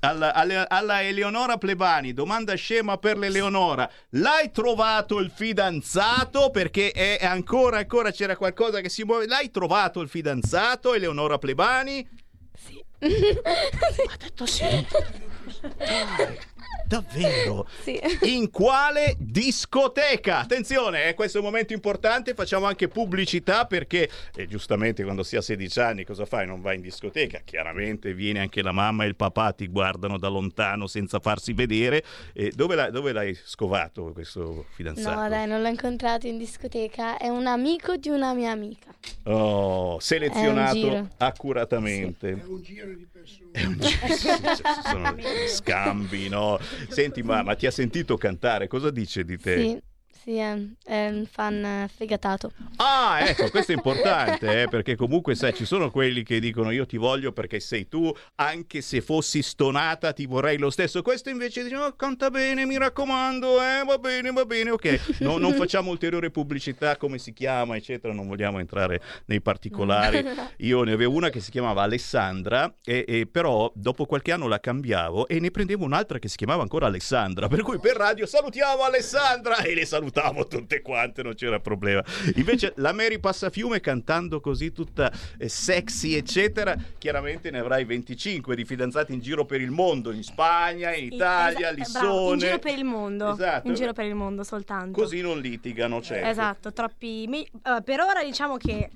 Alla, alla, alla Eleonora Plebani, domanda scema per l'Eleonora. L'hai trovato il fidanzato? Perché è ancora, ancora c'era qualcosa che si muove. L'hai trovato il fidanzato, Eleonora Plebani? Sì. <laughs> Ha detto sì. Dai, <laughs> davvero? <laughs> Sì. In quale discoteca? Attenzione, eh, questo è un momento importante, facciamo anche pubblicità perché eh, giustamente quando si ha 16 anni cosa fai? Non vai in discoteca, chiaramente viene anche la mamma e il papà, ti guardano da lontano senza farsi vedere. Eh, dove, l'hai, dove l'hai scovato questo fidanzato? No, dai, non l'ho incontrato in discoteca. È un amico di una mia amica. Oh, selezionato accuratamente. È un giro di sono scambi, no? Senti, ma, ma ti ha sentito cantare? Cosa dice di te? Sì, sì, è, è un fan sfegatato. Ah, ecco, questo è importante, eh, perché comunque sai, ci sono quelli che dicono io ti voglio perché sei tu, anche se fossi stonata ti vorrei lo stesso. Questo invece dice no, canta bene, mi raccomando, eh, va bene, va bene, ok. No, non facciamo ulteriore pubblicità, come si chiama, eccetera, non vogliamo entrare nei particolari. <laughs> Io ne avevo una che si chiamava Alessandra, e, e però dopo qualche anno la cambiavo e ne prendevo un'altra che si chiamava ancora Alessandra, per cui per radio salutiamo Alessandra e le salutavo tutte quante, non c'era problema. Invece la Mary Passafiume cantando così tutta eh, sexy, eccetera, chiaramente ne avrai 25 di fidanzati in giro per il mondo, in Spagna, in Italia, Esa- Lissone. eh, bravo, in giro per il mondo. Esatto. In giro per il mondo soltanto. Così non litigano, certo. Esatto, troppi. allora, per ora diciamo che è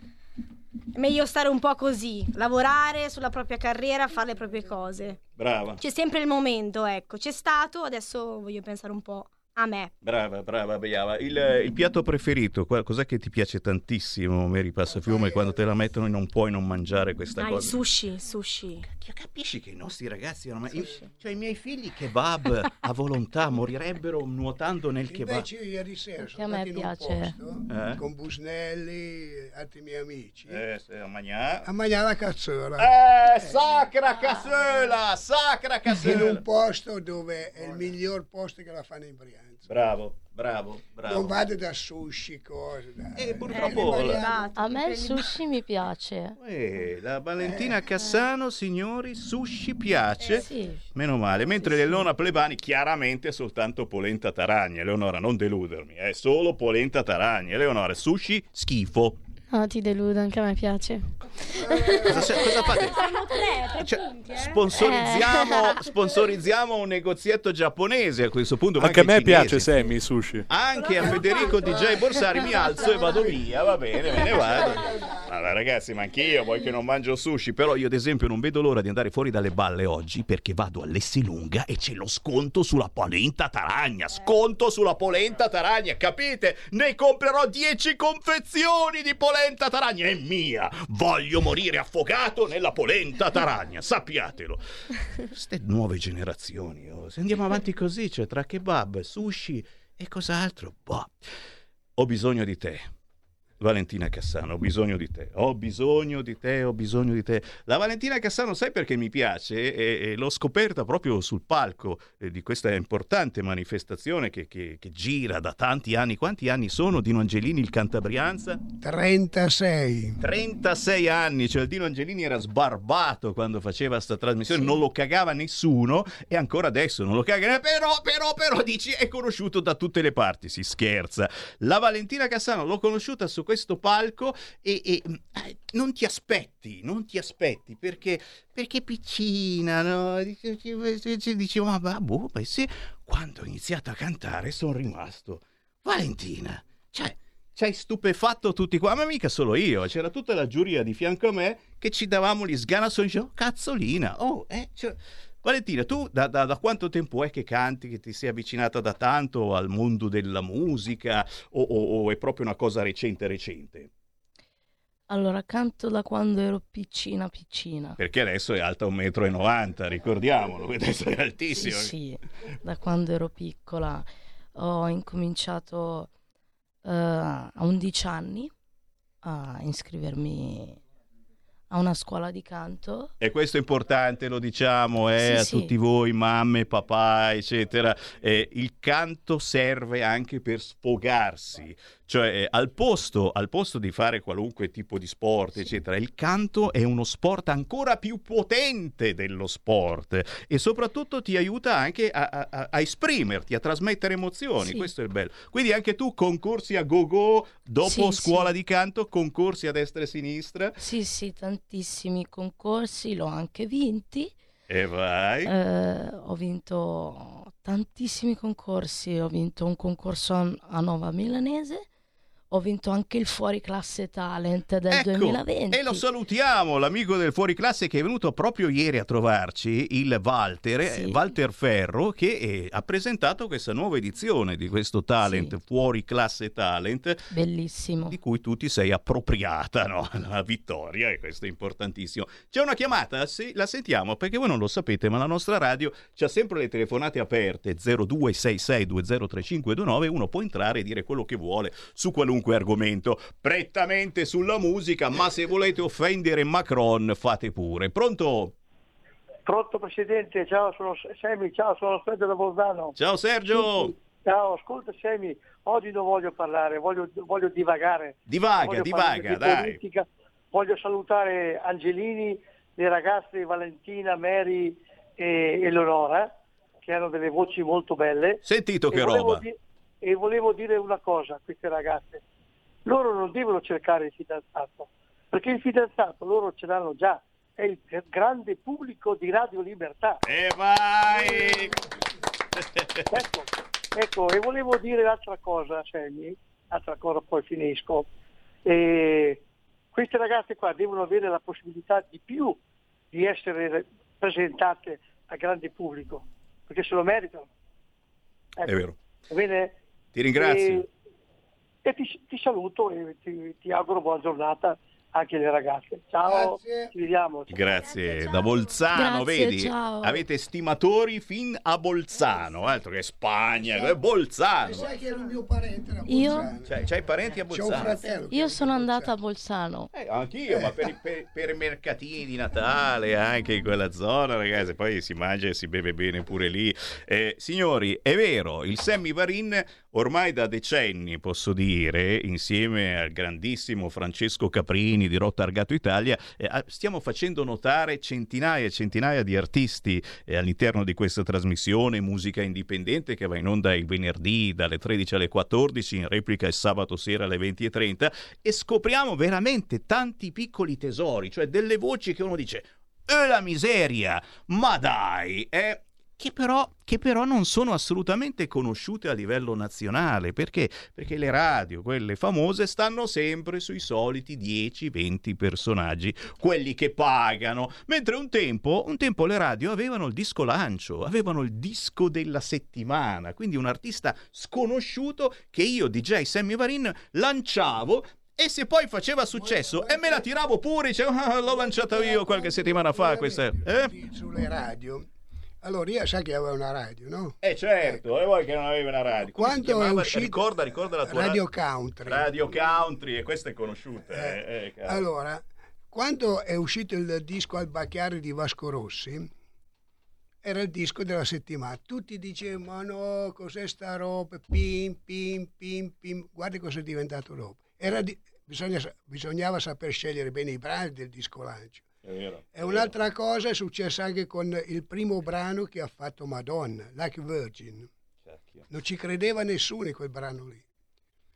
meglio stare un po' così, lavorare sulla propria carriera, fare le proprie cose. Brava. C'è sempre il momento, ecco, c'è stato, adesso voglio pensare un po' a me. Brava, brava, brava. Il, il piatto preferito, qual- cos'è che ti piace tantissimo, Mary Passafiume, quando te la mettono e non puoi non mangiare questa Ah, il cosa? sushi, sushi. Capisci che i nostri ragazzi hanno mai... Cioè i miei figli kebab a volontà <laughs> morirebbero nuotando nel kebab. Invece io ieri sera Che a sono me stato in un piace. posto Eh? con Busnelli, altri miei amici, Eh, se a mangiare. a mangiare la cazzola. Eh, sacra cassola, sacra in cassola. un posto dove è il miglior posto che la fanno in Brianza. Bravo, bravo, bravo. Non vado da sushi, cose. Da... Eh, purtroppo... la- A me il sushi mi piace. Eh, la Valentina Cassano, signori, sushi piace. Eh, sì. Meno male. Mentre Leonora Plebani, chiaramente soltanto polenta taragna. Leonora, non deludermi, è solo polenta taragna. Leonora, sushi, schifo. No, ti deludo, anche a me piace. Cosa, cosa fate? Cioè, sponsorizziamo, sponsorizziamo un negozietto giapponese a questo punto. ma Anche a me cinesi. piace Sammy sushi. Anche a Federico DJ Borsari mi alzo e vado via, va bene, me ne vado. Allora, ragazzi, ma anch'io, vuoi che non mangio sushi, però io ad esempio non vedo l'ora di andare fuori dalle balle oggi perché vado all'Essilunga e c'è lo sconto sulla polenta taragna, sconto sulla polenta taragna, capite? Ne comprerò 10 confezioni di polenta taragna, è mia. Voglio morire affogato nella polenta taragna, sappiatelo. Queste nuove generazioni, oh, se andiamo <laughs> avanti così, cioè tra kebab, sushi e cos'altro, boh. Ho bisogno di te. Valentina Cassano, ho bisogno di te, ho bisogno di te, ho bisogno di te. La Valentina Cassano, sai perché mi piace? E, e l'ho scoperta proprio sul palco eh, di questa importante manifestazione che, che- che gira da tanti anni. Quanti anni sono Dino Angelini il Cantabrianza? 36. 36 anni, cioè il Dino Angelini era sbarbato quando faceva sta trasmissione, non lo cagava nessuno e ancora adesso non lo caga, però, però, però dici è conosciuto da tutte le parti, si scherza. La Valentina Cassano l'ho conosciuta su questo palco e, e, eh, non ti aspetti, non ti aspetti perché, perché piccina, no? Dice- Dicevo, ma va, boh, beh, sì. Quando ho iniziato a cantare sono rimasto, Valentina, cioè ci hai stupefatto tutti qua, ma mica solo io, c'era tutta la giuria di fianco a me che ci davamo gli sganassoni, dicevo, cazzolina, oh, eh, cioè... Valentina, tu da, da- da quanto tempo è che canti, che ti sei avvicinata da tanto al mondo della musica o, o- o è proprio una cosa recente recente? Allora, canto da quando ero piccina, piccina. Perché adesso è alta 1,90 m, ricordiamolo, <laughs> adesso è altissimo. Sì, sì, da quando ero piccola ho incominciato uh, a 11 anni a iscrivermi a una scuola di canto. E questo è importante, lo diciamo eh, Sì, a sì. tutti voi, mamme, papà, eccetera. Eh, il canto serve anche per sfogarsi, cioè eh, al, posto, al posto di fare qualunque tipo di sport, eccetera, il canto è uno sport ancora più potente dello sport e soprattutto ti aiuta anche a, a- a- esprimerti, a trasmettere emozioni. Sì. Questo è il bello. Quindi anche tu concorsi a go-go dopo Sì, scuola sì. di canto, concorsi a destra e a sinistra Sì, sì, tantissimi concorsi, l'ho anche vinti. e vai. Eh, ho vinto tantissimi concorsi, ho vinto un concorso a, a Nova Milanese, ho vinto anche il Fuori Classe Talent del Ecco, 2020. E lo salutiamo, l'amico del fuoriclasse che è venuto proprio ieri a trovarci, il Walter, eh, Sì. Walter Ferro, che eh, ha presentato questa nuova edizione di questo talent, fuoriclasse talent, Bellissimo. di cui tu ti sei appropriata, no? <laughs> La vittoria, e questo è importantissimo. C'è una chiamata? Sì, la sentiamo, perché voi non lo sapete, ma la nostra radio c'ha sempre le telefonate aperte, 0266203529, uno può entrare e dire quello che vuole su qualunque argomento, prettamente sulla musica, ma se volete offendere Macron fate pure. Pronto? Pronto Presidente, ciao, sono Semi, ciao, sono Sergio da Bolzano. Ciao Sergio! Sì. Ciao, ascolta Semi, oggi non voglio parlare, voglio, voglio divagare. Divaga, Voglio divaga, di dai. politica. Voglio salutare Angelini, le ragazze Valentina, Mary e Eleonora, che hanno delle voci molto belle. Sentito che E volevo roba. di- e volevo dire una cosa a queste ragazze. Loro non devono cercare il fidanzato, perché il fidanzato loro ce l'hanno già. È il grande pubblico di Radio Libertà. E vai! ecco, ecco, e volevo dire l'altra cosa, Sammy, altra cosa poi finisco. E queste ragazze qua devono avere la possibilità di più di essere presentate al grande pubblico, perché se lo meritano. Ecco, È vero. Va bene? Ti ringrazio. E, e ti, ti saluto e ti, ti auguro buona giornata anche alle ragazze. Ciao, ci vediamo. Grazie, da Bolzano, Grazie, vedi? ciao. Avete stimatori fin a Bolzano, altro che Spagna, eh, Bolzano. Sai che era un mio parente da Io? Bolzano. C'hai, c'hai parenti a Bolzano? fratello. Io sono andata a Bolzano. Eh, Anch'io, ma per, i- per- per i mercatini di Natale, anche in quella zona, ragazzi, poi si mangia e si beve bene pure lì. Eh, signori, è vero, il Sammy Varin ormai da decenni, posso dire, insieme al grandissimo Francesco Caprini di Rotta Argato Italia, eh, ah, stiamo facendo notare centinaia e centinaia di artisti eh, all'interno di questa trasmissione Musica Indipendente che va in onda il venerdì dalle 13 alle 14, in replica il sabato sera alle 20.30 e scopriamo veramente tanti piccoli tesori, cioè delle voci che uno dice e la miseria, ma dai, eh, che, però, che però non sono assolutamente conosciute a livello nazionale. Perché? Perché le radio, quelle famose, stanno sempre sui soliti 10-20 personaggi, quelli che pagano. Mentre un tempo, un tempo le radio avevano il disco lancio, avevano il disco della settimana, quindi un artista sconosciuto che io, DJ Sammy Varin, lanciavo e se poi faceva successo e me la tiravo pure, dicevo, "Ah, l'ho lanciata io qualche settimana fa questa. Eh? Sulle radio. Allora io sai che avevo una radio, no? Eh certo, e voi che non avevi una radio. Come Quando è uscito- Ricorda, ricorda la tua Radio Country. Radio Country, e questa è conosciuta. eh, eh, cavolo. Allora, quando è uscito il disco Albacchiari di Vasco Rossi, era il disco della settimana. Tutti dicevano, ma no, cos'è sta roba? Pim, pim, pim, pim. Guardi cosa è diventato dopo. Era di- bisogna bisognava saper scegliere bene i brani del disco lancio. È vero. E un'altra cosa è successa anche con il primo brano che ha fatto Madonna, Like Virgin. Non ci credeva nessuno in quel brano lì.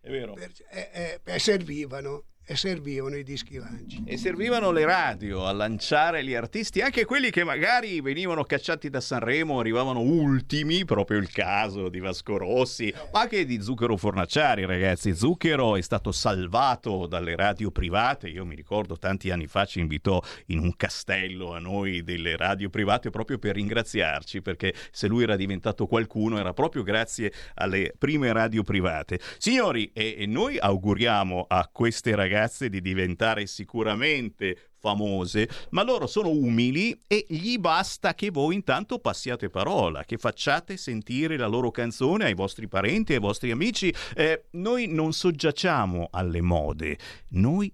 È vero. E, e- e servivano, e servivano i dischi lanci. E servivano le radio a lanciare gli artisti, anche quelli che magari venivano cacciati da Sanremo, arrivavano ultimi, proprio il caso di Vasco Rossi, ma anche di Zucchero Fornaciari, ragazzi. Zucchero è stato salvato dalle radio private. Io mi ricordo tanti anni fa ci invitò in un castello a noi delle radio private proprio per ringraziarci, perché se lui era diventato qualcuno era proprio grazie alle prime radio private. Signori, e, noi auguriamo a queste ragazze ragazze di diventare sicuramente famose, ma loro sono umili e gli basta che voi intanto passiate parola, che facciate sentire la loro canzone ai vostri parenti, ai vostri amici. Eh, noi non soggiacciamo alle mode, noi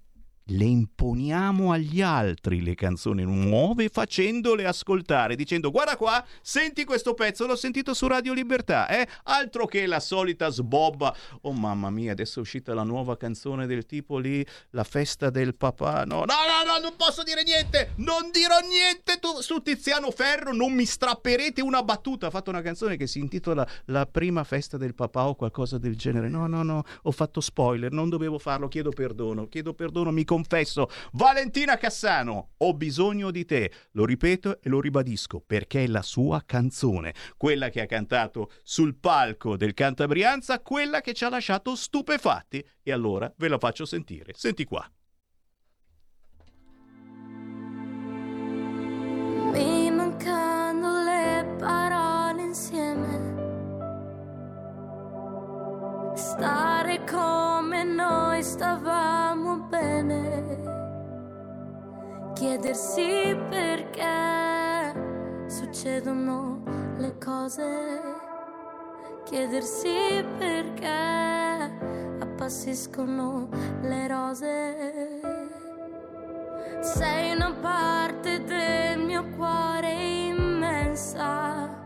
le imponiamo agli altri le canzoni nuove facendole ascoltare, dicendo guarda qua, senti questo pezzo, l'ho sentito su Radio Libertà, eh? Altro che la solita sbobba. Oh mamma mia, adesso è uscita la nuova canzone del tipo lì, la festa del papà. No, no, no, no non posso dire niente, non dirò niente tu, su Tiziano Ferro, non mi strapperete una battuta. Ha fatto una canzone che si intitola La prima festa del papà o qualcosa del genere. No, no, no, ho fatto spoiler, non dovevo farlo, chiedo perdono, chiedo perdono, mi confesso. Valentina Cassano, ho bisogno di te. Lo ripeto e lo ribadisco perché è la sua canzone, quella che ha cantato sul palco del Cantabrianza, quella che ci ha lasciato stupefatti. E allora ve la faccio sentire. Senti qua. Mi mancano le parole insieme. Stare come noi stavamo bene. Chiedersi perché succedono le cose. Chiedersi perché appassiscono le rose. Sei una parte del mio cuore immensa.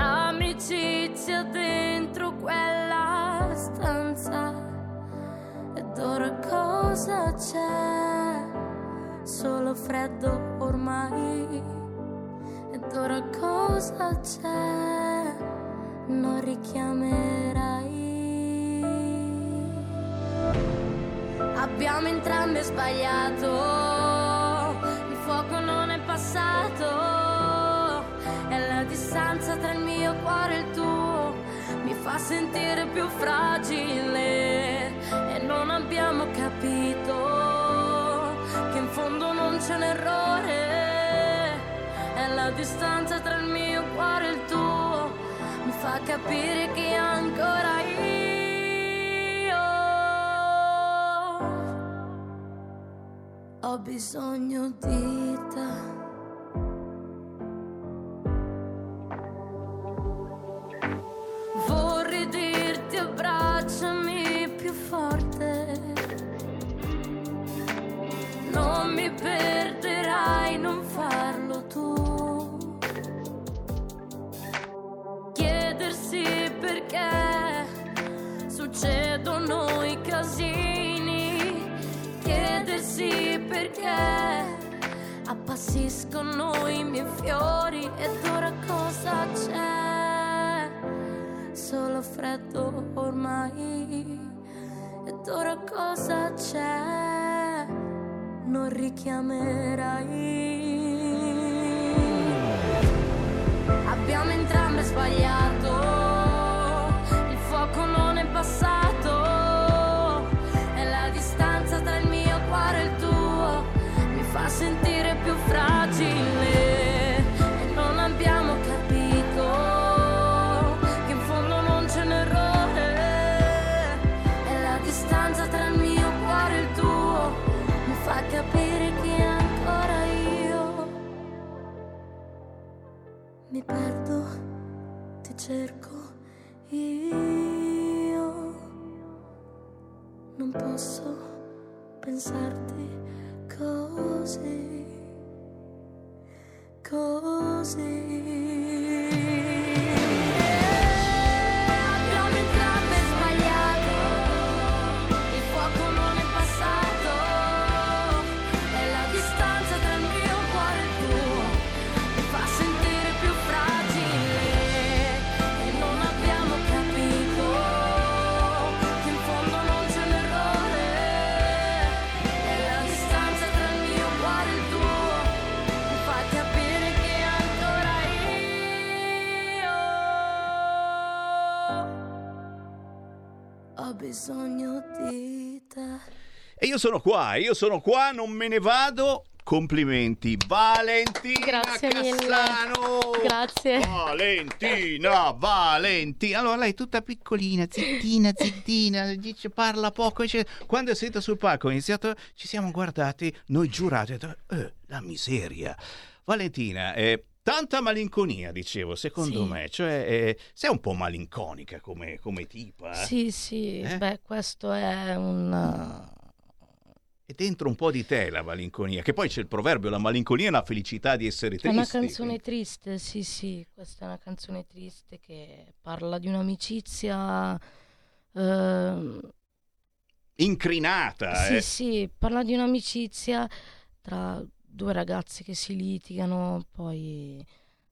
L'amicizia dentro quella stanza. Ed ora cosa c'è? Solo freddo ormai. Ed ora cosa c'è? Non richiamerai. Abbiamo entrambi sbagliato, il fuoco non è passato, e la distanza tra il mio fa sentire più fragile. E non abbiamo capito che in fondo non c'è un errore, e la distanza tra il mio cuore e il tuo. Mi fa capire che ancora io. Ho bisogno di te. Appassiscono i miei fiori ed ora cosa c'è? Solo freddo ormai. Ed ora cosa c'è? Non richiamerai. Cerco io. Non posso pensarti così, così. Bisogno di te. E io sono qua, io sono qua, non me ne vado complimenti. Valentina Grazie mille. Cassano! Grazie. Valentina, Valentina. Allora lei è tutta piccolina, zittina, <laughs> zittina, dice parla poco. dice- Quando è salita sul palco ho iniziato, ci siamo guardati, noi giurati, "Eh, la miseria. Valentina, eh, tanta malinconia, dicevo, secondo Sì. me. Cioè, eh, sei un po' malinconica come, come tipa. eh? Sì, sì, Eh? beh, questo è un... È dentro un po' di te la malinconia, che poi c'è il proverbio, la malinconia è la felicità di essere È tristi. una canzone triste, sì, sì, questa è una canzone triste che parla di un'amicizia... ehm, Incrinata, Sì, eh. sì, parla di un'amicizia tra due ragazzi che si litigano, poi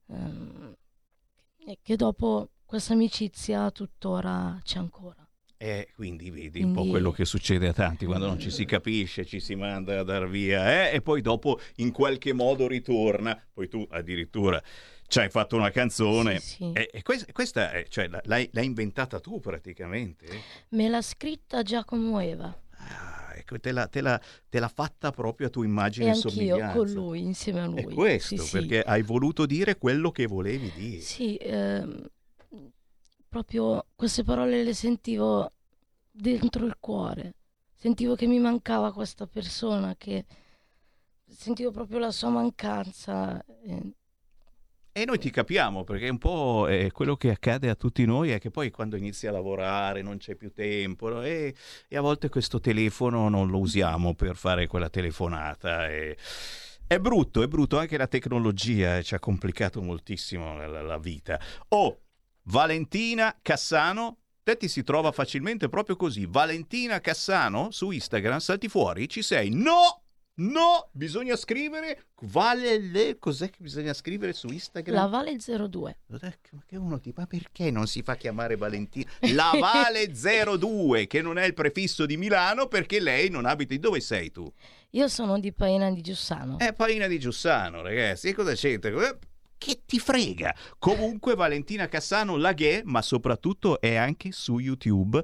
ehm, e che dopo questa amicizia tuttora c'è ancora. E quindi vedi un po' quello che succede a tanti quando non ci si capisce, ci si manda a dar via, eh? e poi dopo in qualche modo ritorna. Poi tu addirittura ci hai fatto una canzone. Sì, sì. E, e questa, questa è- cioè, l'hai, l'hai inventata tu praticamente. Me l'ha scritta Giacomo Eva ecco, te, l'ha, te l'ha- te l'ha fatta proprio a tua immagine e e somiglianza. con lui, insieme a lui. È questo, Sì, sì. perché hai voluto dire quello che volevi dire. Sì, ehm, proprio queste parole le sentivo dentro il cuore. Sentivo che mi mancava questa persona, che sentivo proprio la sua mancanza. eh, E noi ti capiamo perché un po' eh, quello che accade a tutti noi è che poi quando inizi a lavorare non c'è più tempo no? e, e a volte questo telefono non lo usiamo per fare quella telefonata. e- È brutto, è brutto, anche la tecnologia eh, ci ha complicato moltissimo la, la- la vita. Oh, Valentina Cassano, te ti si trova facilmente proprio così. Valentina Cassano su Instagram, salti fuori, ci sei. No! No, bisogna scrivere vale le cos'è che bisogna scrivere su Instagram? La Vale 02. Ma che uno ti ma perché non si fa chiamare Valentina? La Vale <laughs> 02, che non è il prefisso di Milano perché lei non abita. Dove sei tu? Io sono di Paina di Giussano. È Paina di Giussano, ragazzi. E cosa c'entra? Eh, Che ti frega? Comunque Valentina Cassano Laghè, ma soprattutto è anche su YouTube.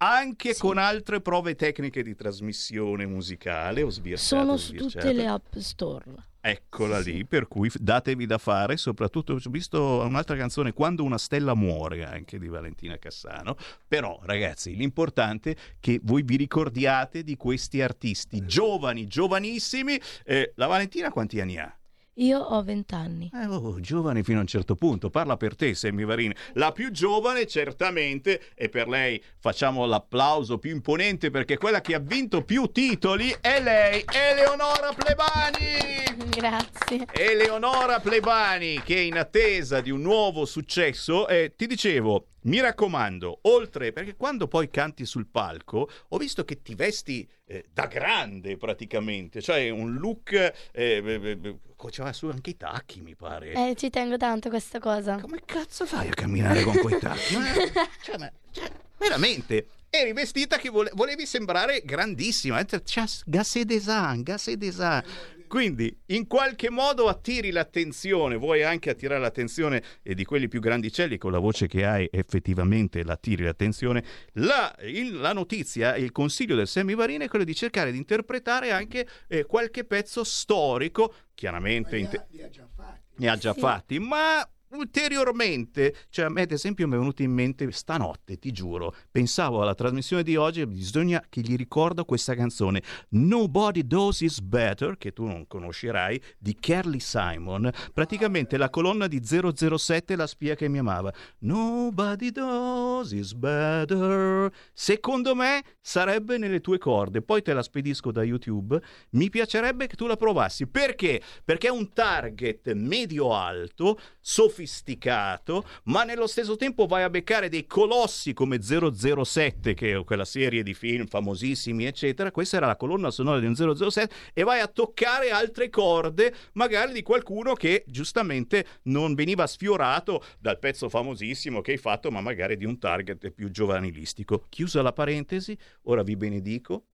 Anche con altre prove tecniche di trasmissione musicale o sbirciate Sono su tutte sbirciate. le app store. Eccola lì, per cui datevi da fare, soprattutto ho visto un'altra canzone, Quando una stella muore, anche di Valentina Cassano, però ragazzi l'importante è che voi vi ricordiate di questi artisti giovani, giovanissimi, Eh, la Valentina quanti anni ha? Io ho 20 anni. Eh, oh, giovane fino a un certo punto, parla per te Sammy Varin. La più giovane certamente, e per lei facciamo l'applauso più imponente perché quella che ha vinto più titoli è lei, Eleonora Plebani! <laughs> Grazie. Eleonora Plebani che è in attesa di un nuovo successo e ti dicevo mi raccomando oltre perché quando poi canti sul palco ho visto che ti vesti eh, da grande praticamente cioè un look eh, eh, eh, c'aveva su anche i tacchi mi pare. Eh, ci tengo tanto questa cosa. Come cazzo fai a camminare con quei tacchi? Ma- cioè, ma- cioè, veramente eri vestita che vole- volevi sembrare grandissima. Gassé Design Gassé Design quindi in qualche modo attiri l'attenzione, vuoi anche attirare l'attenzione eh, di quelli più grandicelli con la voce che hai, effettivamente l'attiri l'attenzione. La, il- la notizia, il consiglio del Semivarine è quello di cercare di interpretare anche eh, qualche pezzo storico, chiaramente in te- ne ha già Sì. fatti, ma ulteriormente, cioè a me ad esempio mi è venuto in mente stanotte, ti giuro, pensavo alla trasmissione di oggi, bisogna che gli ricordo questa canzone Nobody Does Is Better, che tu non conoscerai, di Carly Simon, praticamente la colonna di 007, la spia che mi amava. Nobody Does Is Better. Secondo me sarebbe nelle tue corde, poi te la spedisco da YouTube, mi piacerebbe che tu la provassi. Perché? Perché è un target medio-alto, sofisticato, ma nello stesso tempo vai a beccare dei colossi come 007, che è quella serie di film famosissimi, eccetera. Questa era la colonna sonora di un 007 e vai a toccare altre corde, magari di qualcuno che giustamente non veniva sfiorato dal pezzo famosissimo che hai fatto, ma magari di un target più giovanilistico. Chiusa la parentesi, ora vi benedico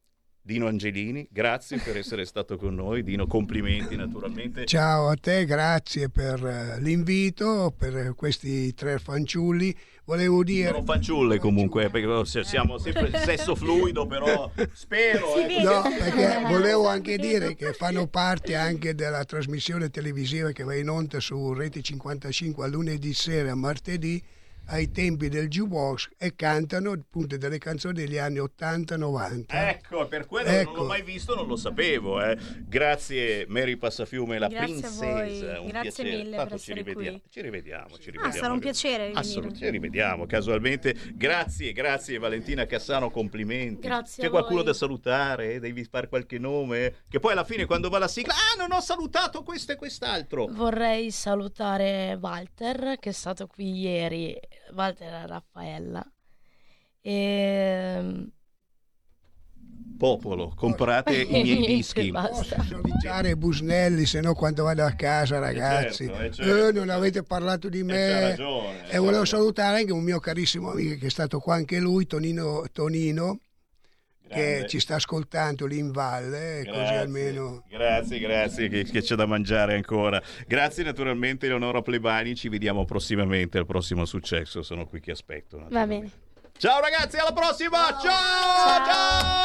Dino Angelini, grazie per essere stato con noi. Dino, complimenti naturalmente. Ciao a te, grazie per eh, l'invito, per questi tre fanciulli. Volevo dire... Sono fanciulle comunque, perché siamo sempre <laughs> sesso fluido, però spero. Eh. No, perché <laughs> volevo anche dire che fanno parte anche della trasmissione televisiva che va in onda su Rete 55 a lunedì sera a martedì ai tempi del jukebox e cantano appunto delle canzoni degli anni 80-90. Ecco, per quello Ecco. non l'ho mai visto, non lo sapevo. eh. Grazie Mary Passafiume, la Grazie a princesa. voi, un grazie piacere. mille Tanto per ci essere rivediamo. qui. Ci rivediamo, ci Ah, rivediamo. sarà un piacere. Assolutamente, ci rivediamo casualmente. Grazie, grazie Valentina Cassano, complimenti. Grazie C'è a qualcuno voi. da salutare? Devi fare qualche nome? Che poi alla fine quando va la sigla, ah, non ho salutato questo e quest'altro. Vorrei salutare Walter che è stato qui ieri, Walter e Raffaella. E... Popolo, comprate i miei <laughs> dischi. Basta. Salutare Busnelli, se no quando vado a casa ragazzi, certo, eh, certo. Eh, non avete parlato di c'ha me. ragione, e volevo salutare anche un mio carissimo amico che è stato qua anche lui, Tonino, Tonino che ci sta ascoltando lì in valle, eh, così Grazie, almeno... Grazie, grazie, che, che c'è da mangiare ancora. Grazie naturalmente Eleonora Plebani, ci vediamo prossimamente al prossimo successo, sono qui che aspetto. Va bene. Ciao ragazzi, alla prossima! Ciao! Ciao!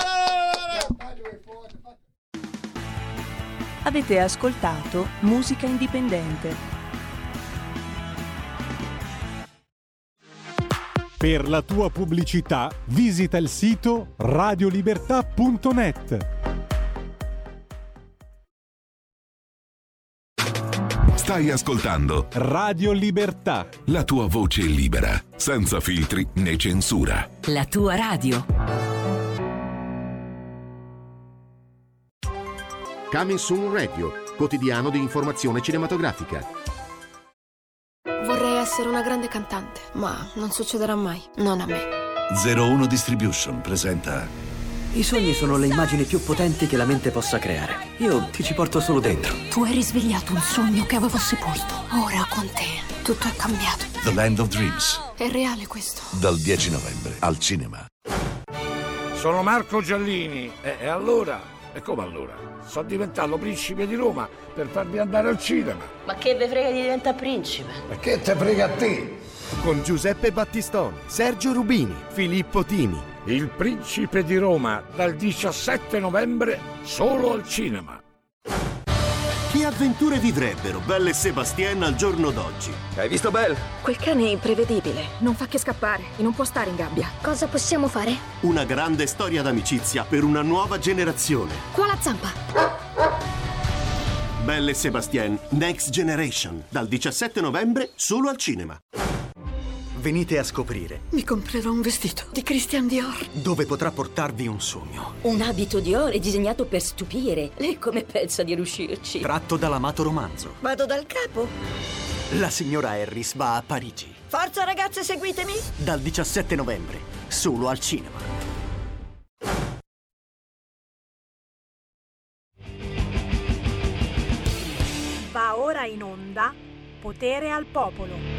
Avete ascoltato Musica Indipendente. Per la tua pubblicità visita il sito radiolibertà.net. Stai ascoltando Radio Libertà. la tua voce libera, senza filtri né censura. La tua radio. Coming Soon Radio, quotidiano di informazione cinematografica. Essere una grande cantante, ma non succederà mai. Non a me. 01 Distribution presenta I sogni sono le immagini più potenti che la mente possa creare. Io ti ci porto solo dentro. Tu hai risvegliato un sogno che avevo sepolto. Ora con te tutto è cambiato. The Land of Dreams È reale questo. dal 10 novembre al cinema. Sono Marco Giallini e, e allora? E come allora? Sono diventato principe di Roma per farvi andare al cinema. Ma che ve frega di diventare principe? Ma che te frega a te? Con Giuseppe Battistoni, Sergio Rubini, Filippo Timi. Il principe di Roma dal 17 novembre solo al cinema. Che avventure vivrebbero Belle e Sebastien al giorno d'oggi? Hai visto Belle? Quel cane è imprevedibile. Non fa che scappare e non può stare in gabbia. Cosa possiamo fare? Una grande storia d'amicizia per una nuova generazione. Qua la zampa. Belle e Sebastien Next Generation dal 17 novembre solo al cinema. Venite a scoprire Mi comprerò un vestito di Christian Dior. dove potrà portarvi un sogno. Un abito di oro è disegnato per stupire. Lei come pensa di riuscirci? Tratto dall'amato romanzo. Vado dal capo. La signora Harris va a Parigi. Forza ragazze, seguitemi. Dal 17 novembre, solo al cinema. Va ora in onda Potere al popolo.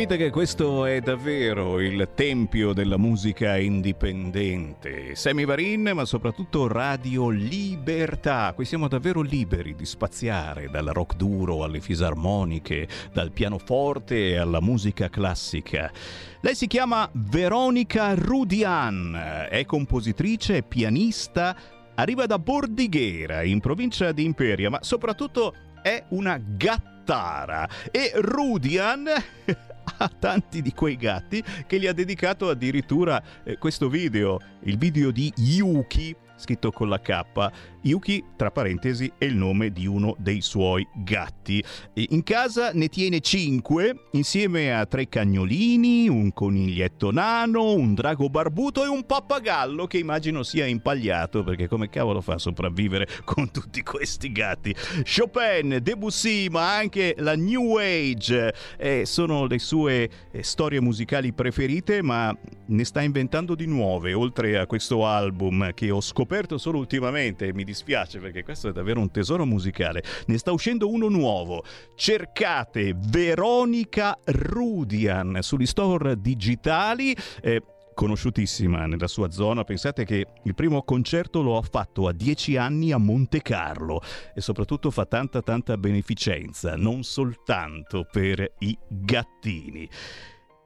Capite che questo è davvero il tempio della musica indipendente. Semi Varin, ma soprattutto Radio Libertà. Qui siamo davvero liberi di spaziare dal rock duro alle fisarmoniche, dal pianoforte alla musica classica. Lei si chiama Veronica Rudian, è compositrice, e pianista, arriva da Bordighera, in provincia di Imperia, ma soprattutto è una gattara. E Rudian <laughs> a tanti di quei gatti che gli ha dedicato addirittura eh, questo video, il video di Yuki scritto con la K. Yuki, tra parentesi, è il nome di uno dei suoi gatti. In casa ne tiene 5, insieme a tre cagnolini, un coniglietto nano, un drago barbuto e un pappagallo che immagino sia impagliato, perché come cavolo fa a sopravvivere con tutti questi gatti? Chopin, Debussy, ma anche la New Age eh, sono le sue eh, storie musicali preferite, ma ne sta inventando di nuove, oltre a questo album che ho scoperto solo ultimamente, mi dispiace perché questo è davvero un tesoro musicale. Ne sta uscendo uno nuovo. Cercate Veronica Rudian sugli store digitali. Eh, conosciutissima nella sua zona. Pensate che il primo concerto lo ha fatto a dieci anni a Monte Carlo e soprattutto fa tanta tanta beneficenza, non soltanto per i gattini.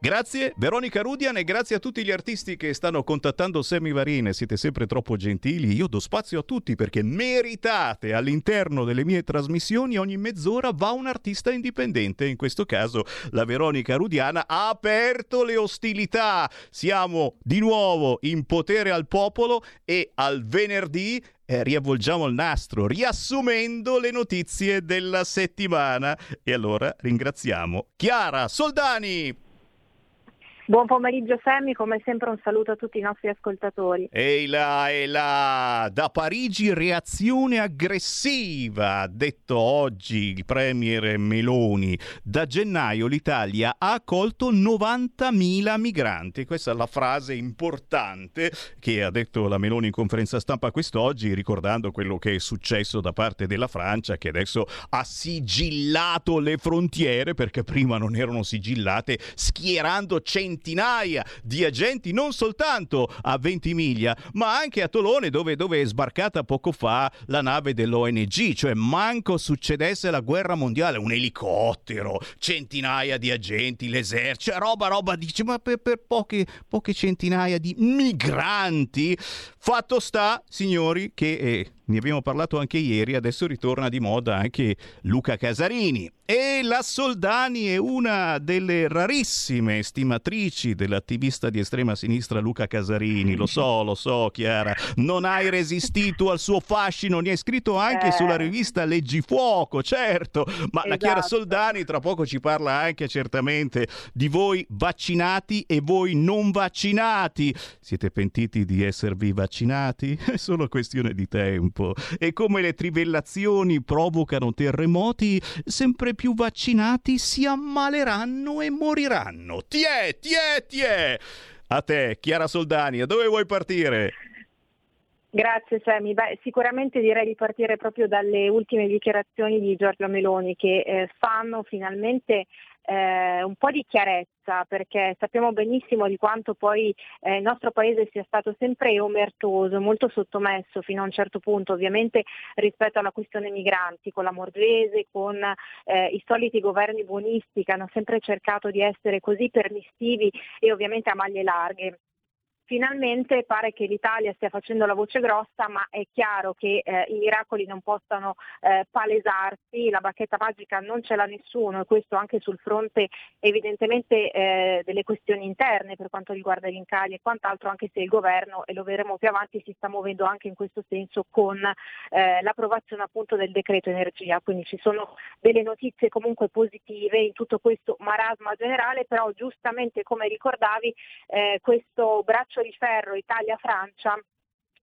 Grazie Veronica Rudian e grazie a tutti gli artisti che stanno contattando Semi Varine, siete sempre troppo gentili, io do spazio a tutti perché meritate. All'interno delle mie trasmissioni ogni mezz'ora va un artista indipendente, in questo caso la Veronica Rudiana ha aperto le ostilità, siamo di nuovo in potere al popolo e al venerdì eh, riavvolgiamo il nastro riassumendo le notizie della settimana. E allora ringraziamo Chiara Soldani. Buon pomeriggio Sammy, come sempre un saluto a tutti i nostri ascoltatori. Ehi là, ehi là, da Parigi reazione aggressiva, ha detto oggi il premier Meloni. Da gennaio l'Italia ha accolto 90.000 migranti. Questa è la frase importante che ha detto la Meloni in conferenza stampa quest'oggi, ricordando quello che è successo da parte della Francia, che adesso ha sigillato le frontiere, perché prima non erano sigillate, schierando centinaia centinaia di agenti non soltanto a Ventimiglia, ma anche a Tolone dove, dove è sbarcata poco fa la nave dell'ONG, cioè manco succedesse la guerra mondiale, un elicottero, centinaia di agenti, l'esercito, cioè roba, roba, dice, ma per, per poche, poche centinaia di migranti. Fatto sta, signori, che... Eh, ne abbiamo parlato anche ieri, adesso ritorna di moda anche Luca Casarini. E la Soldani è una delle rarissime stimatrici dell'attivista di estrema sinistra Luca Casarini. Lo so, lo so, Chiara. Non hai resistito al suo fascino, ne hai scritto anche eh. sulla rivista Leggifuoco, certo. Ma esatto. la Chiara esatto. Soldani tra poco ci parla anche certamente di voi vaccinati e voi non vaccinati. Siete pentiti di esservi vaccinati? <laughs> È solo questione di tempo tempo e come le trivellazioni provocano terremoti, sempre più vaccinati si ammaleranno e moriranno. Tiè, tiè, tiè! A te, Chiara Soldani, a dove vuoi partire? Grazie Semi. Beh, sicuramente direi di partire proprio dalle ultime dichiarazioni di Giorgio Meloni che eh, fanno finalmente eh, un po' di chiarezza perché sappiamo benissimo di quanto poi eh, il nostro paese sia stato sempre omertoso, molto sottomesso fino a un certo punto ovviamente rispetto alla questione migranti, con la Morgese, con eh, i soliti governi buonisti che hanno sempre cercato di essere così permissivi e ovviamente a maglie larghe. Finalmente pare che l'Italia stia facendo la voce grossa, ma è chiaro che eh, i miracoli non possano eh, palesarsi, la bacchetta magica non ce l'ha nessuno e questo anche sul fronte evidentemente eh, delle questioni interne per quanto riguarda gli incagli e quant'altro, anche se il governo, e lo vedremo più avanti, si sta muovendo anche in questo senso con eh, l'approvazione appunto del decreto energia. Quindi ci sono delle notizie comunque positive in tutto questo marasma generale, però giustamente come ricordavi eh, questo braccio braccio di ferro Italia-Francia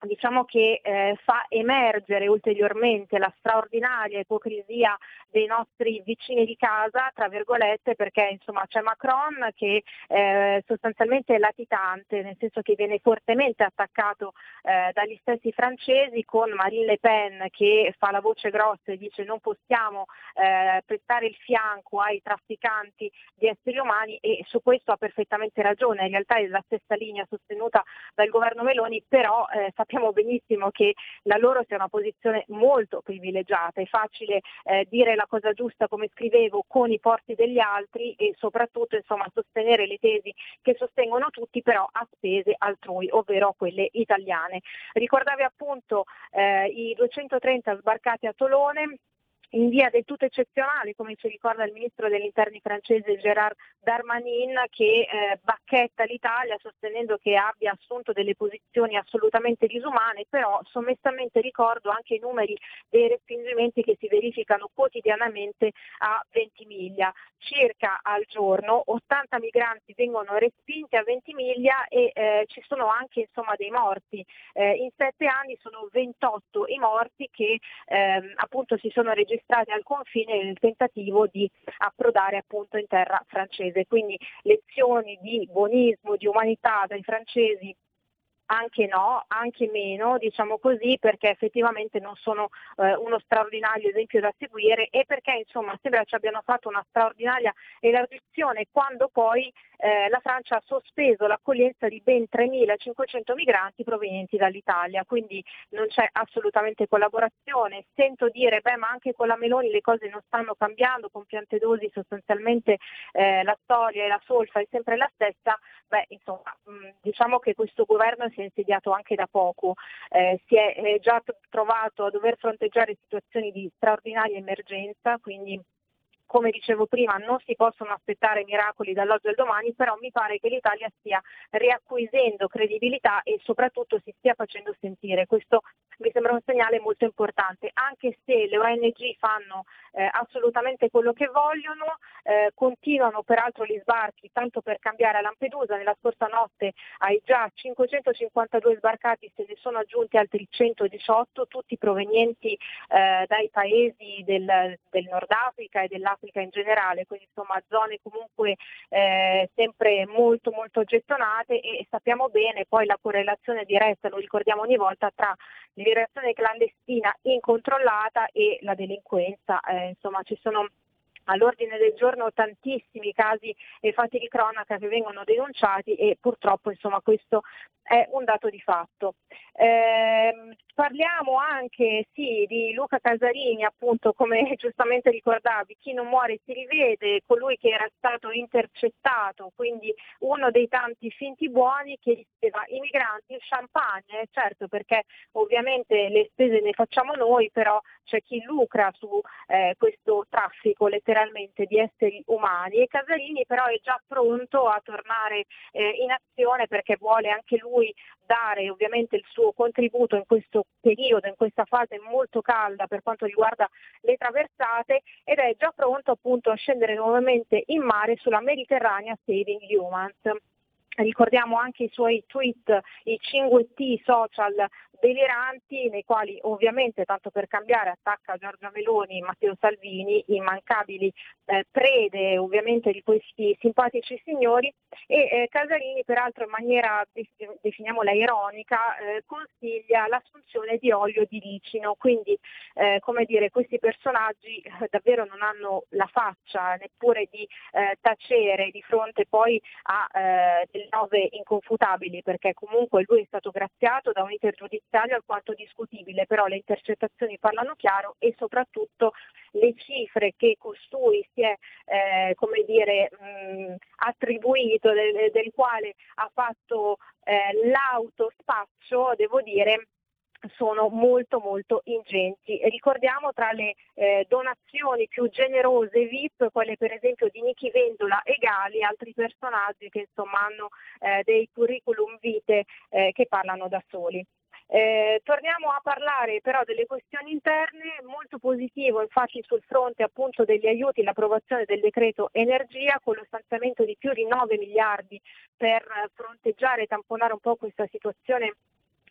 diciamo che eh, fa emergere ulteriormente la straordinaria ipocrisia dei nostri vicini di casa, tra virgolette, perché insomma c'è Macron che eh, sostanzialmente è latitante, nel senso che viene fortemente attaccato eh, dagli stessi francesi, con Marine Le Pen che fa la voce grossa e dice non possiamo eh, prestare il fianco ai trafficanti di esseri umani e su questo ha perfettamente ragione, in realtà è la stessa linea sostenuta dal governo Meloni, però eh, sappiamo benissimo che la loro sia una posizione molto privilegiata, è facile eh, dire la cosa giusta come scrivevo con i porti degli altri e soprattutto insomma, sostenere le tesi che sostengono tutti però a spese altrui, ovvero quelle italiane. Ricordavi appunto eh, i 230 sbarcati a Tolone, in via del tutto eccezionale, come ci ricorda il ministro degli interni francese Gérard Darmanin, che eh, bacchetta l'Italia sostenendo che abbia assunto delle posizioni assolutamente disumane, però sommessamente ricordo anche i numeri dei respingimenti che si verificano quotidianamente a Ventimiglia. Circa al giorno 80 migranti vengono respinti a Ventimiglia e eh, ci sono anche insomma, dei morti. Eh, in sette anni sono 28 i morti che ehm, appunto si sono registrati registrati al confine nel tentativo di approdare appunto in terra francese. Quindi lezioni di buonismo, di umanità dai francesi anche no, anche meno, diciamo così, perché effettivamente non sono eh, uno straordinario esempio da seguire e perché insomma sembra ci abbiano fatto una straordinaria elargizione quando poi eh, la Francia ha sospeso l'accoglienza di ben 3.500 migranti provenienti dall'Italia, quindi non c'è assolutamente collaborazione. Sento dire, beh ma anche con la Meloni le cose non stanno cambiando, con Piantedosi sostanzialmente eh, la storia e la solfa è sempre la stessa, beh insomma mh, diciamo che questo governo si è insediato anche da poco, eh, si è eh, già trovato a dover fronteggiare situazioni di straordinaria emergenza, quindi come dicevo prima, non si possono aspettare miracoli dall'oggi al domani, però mi pare che l'Italia stia riacquisendo credibilità e soprattutto si stia facendo sentire. Questo mi sembra un segnale molto importante, anche se le ONG fanno eh, assolutamente quello che vogliono, eh, continuano peraltro gli sbarchi, tanto per cambiare a Lampedusa, nella scorsa notte ai già 552 sbarcati se ne sono aggiunti altri 118, tutti provenienti eh, dai paesi del, del Nord Africa e dell'Africa Africa in generale, quindi insomma zone comunque eh, sempre molto molto gettonate e sappiamo bene poi la correlazione diretta, lo ricordiamo ogni volta, tra l'immigrazione clandestina incontrollata e la delinquenza, eh, insomma ci sono all'ordine del giorno tantissimi casi e fatti di cronaca che vengono denunciati e purtroppo insomma, questo è un dato di fatto. Eh, parliamo anche sì, di Luca Casarini, appunto come <laughs> giustamente ricordavi, chi non muore si rivede, colui che era stato intercettato, quindi uno dei tanti finti buoni che riceveva i migranti il champagne, certo perché ovviamente le spese ne facciamo noi, però c'è chi lucra su eh, questo traffico letteralmente di esseri umani e Casarini però è già pronto a tornare eh, in azione perché vuole anche lui dare ovviamente il suo contributo in questo periodo, in questa fase molto calda per quanto riguarda le traversate ed è già pronto appunto a scendere nuovamente in mare sulla Mediterranea Saving Humans. Ricordiamo anche i suoi tweet, i 5T social deliranti nei quali ovviamente tanto per cambiare attacca Giorgia Meloni, Matteo Salvini, immancabili eh, prede ovviamente di questi simpatici signori. E eh, Casarini peraltro in maniera definiamola ironica eh, consiglia l'assunzione di olio di licino, quindi eh, come dire questi personaggi eh, davvero non hanno la faccia neppure di eh, tacere di fronte poi a delle nove inconfutabili perché comunque lui è stato graziato da un iter giudiziario alquanto discutibile, però le intercettazioni parlano chiaro e soprattutto le cifre che costui si è eh, come dire, mh, attribuito, del, del, quale ha fatto eh, l'autospaccio, devo dire, sono molto molto ingenti. Ricordiamo tra le eh, donazioni più generose VIP, quelle per esempio di Nichi Vendola e Gali, altri personaggi che insomma hanno eh, dei curriculum vitae eh, che parlano da soli. Eh, torniamo a parlare però delle questioni interne, molto positivo infatti sul fronte appunto degli aiuti l'approvazione del decreto energia con lo stanziamento di più di 9 miliardi per fronteggiare e tamponare un po' questa situazione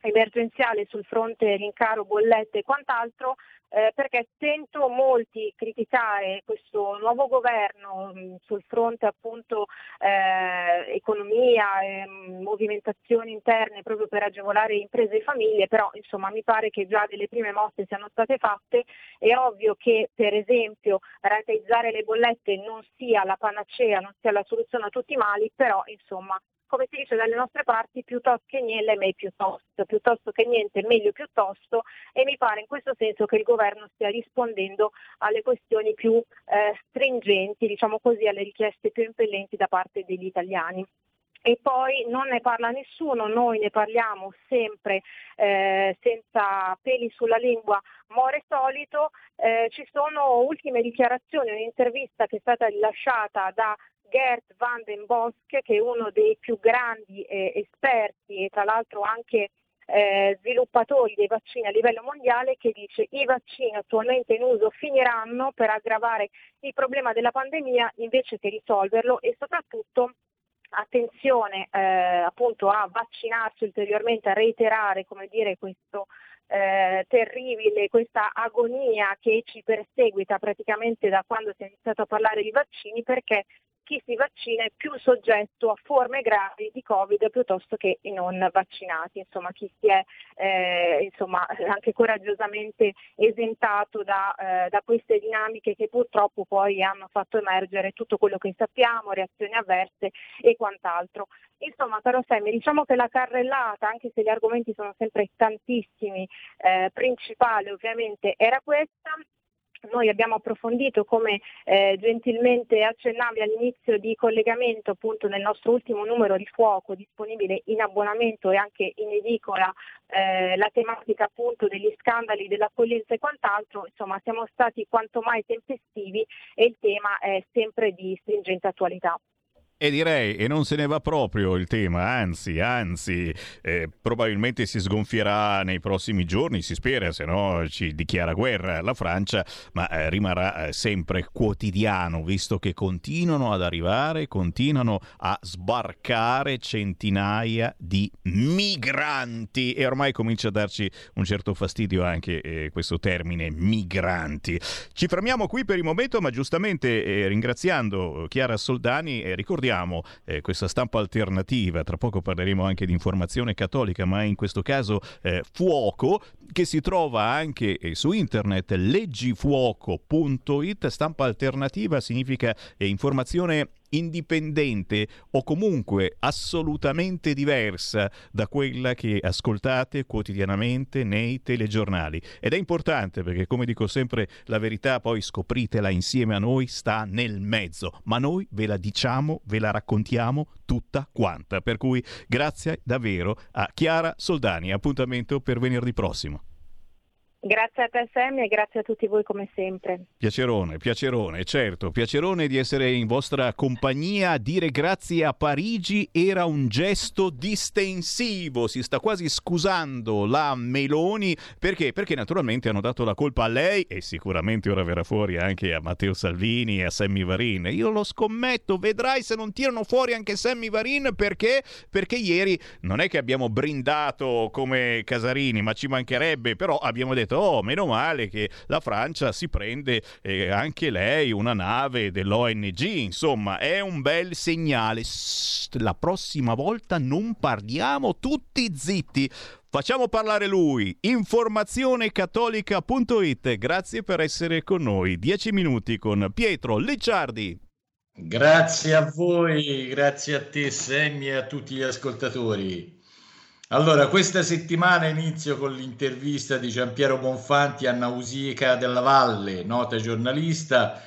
emergenziale sul fronte rincaro, bollette e quant'altro, eh, perché sento molti criticare questo nuovo governo mh, sul fronte appunto eh, economia, e, movimentazioni interne proprio per agevolare imprese e famiglie, però insomma mi pare che già delle prime mosse siano state fatte. È ovvio che per esempio rateizzare le bollette non sia la panacea, non sia la soluzione a tutti i mali, però insomma come si dice dalle nostre parti, piuttosto che niente, meglio piuttosto, piuttosto che niente, meglio piuttosto, e mi pare in questo senso che il governo stia rispondendo alle questioni più eh, stringenti, diciamo così, alle richieste più impellenti da parte degli italiani. E poi non ne parla nessuno, noi ne parliamo sempre eh, senza peli sulla lingua, more solito, eh, ci sono ultime dichiarazioni, un'intervista che è stata rilasciata da Gert van den Bosch, che è uno dei più grandi eh, esperti e tra l'altro anche eh, sviluppatori dei vaccini a livello mondiale, che dice i vaccini attualmente in uso finiranno per aggravare il problema della pandemia invece che risolverlo e soprattutto attenzione eh, appunto a vaccinarsi ulteriormente, a reiterare come dire, questo eh, terribile, questa agonia che ci perseguita praticamente da quando si è iniziato a parlare di vaccini perché chi si vaccina è più soggetto a forme gravi di Covid piuttosto che i non vaccinati, insomma chi si è eh, insomma, anche coraggiosamente esentato da, eh, da, queste dinamiche che purtroppo poi hanno fatto emergere tutto quello che sappiamo, reazioni avverse e quant'altro. Insomma, caro Sammy, diciamo che la carrellata, anche se gli argomenti sono sempre tantissimi, eh, principale ovviamente era questa, noi abbiamo approfondito, come eh, gentilmente accennavi all'inizio di collegamento, appunto nel nostro ultimo numero di fuoco disponibile in abbonamento e anche in edicola, eh, la tematica appunto degli scandali dell'accoglienza e quant'altro, insomma siamo stati quanto mai tempestivi e il tema è sempre di stringente attualità. E direi, e non se ne va proprio il tema, anzi, anzi, eh, probabilmente si sgonfierà nei prossimi giorni, si spera, se no ci dichiara guerra la Francia, ma eh, rimarrà eh, sempre quotidiano, visto che continuano ad arrivare, continuano a sbarcare centinaia di migranti e ormai comincia a darci un certo fastidio anche eh, questo termine migranti. Ci fermiamo qui per il momento, ma giustamente eh, ringraziando Chiara Soldani, ricordiamo abbiamo eh, questa stampa alternativa, tra poco parleremo anche di informazione cattolica, ma in questo caso eh, Fuoco, che si trova anche eh, su internet, leggifuoco.it, stampa alternativa significa eh, informazione indipendente o comunque assolutamente diversa da quella che ascoltate quotidianamente nei telegiornali. Ed è importante perché, come dico sempre, la verità poi scopritela insieme a noi sta nel mezzo, ma noi ve la diciamo, ve la raccontiamo tutta quanta. Per cui grazie davvero a Chiara Soldani. Appuntamento per venerdì prossimo. Grazie a te Sammy e grazie a tutti voi come sempre. Piacerone, piacerone, certo, piacerone di essere in vostra compagnia. Dire grazie a Parigi era un gesto distensivo, si sta quasi scusando la Meloni perché? Perché naturalmente hanno dato la colpa a lei e sicuramente ora verrà fuori anche a Matteo Salvini e a Sammy Varin. Io lo scommetto, vedrai se non tirano fuori anche Sammy Varin perché? Perché ieri non è che abbiamo brindato come Casarini, ma ci mancherebbe, però abbiamo detto detto, oh, meno male che la Francia si prende eh, anche lei una nave dell'ONG, insomma, è un bel segnale. La prossima volta non parliamo tutti zitti. Facciamo parlare lui. Informazionecattolica.it. Grazie per essere con noi. 10 minuti con Pietro Licciardi. Grazie a voi, grazie a te Sammy e a tutti gli ascoltatori. Allora, questa settimana inizio con l'intervista di Giampiero Bonfanti a Nausica della Valle, nota giornalista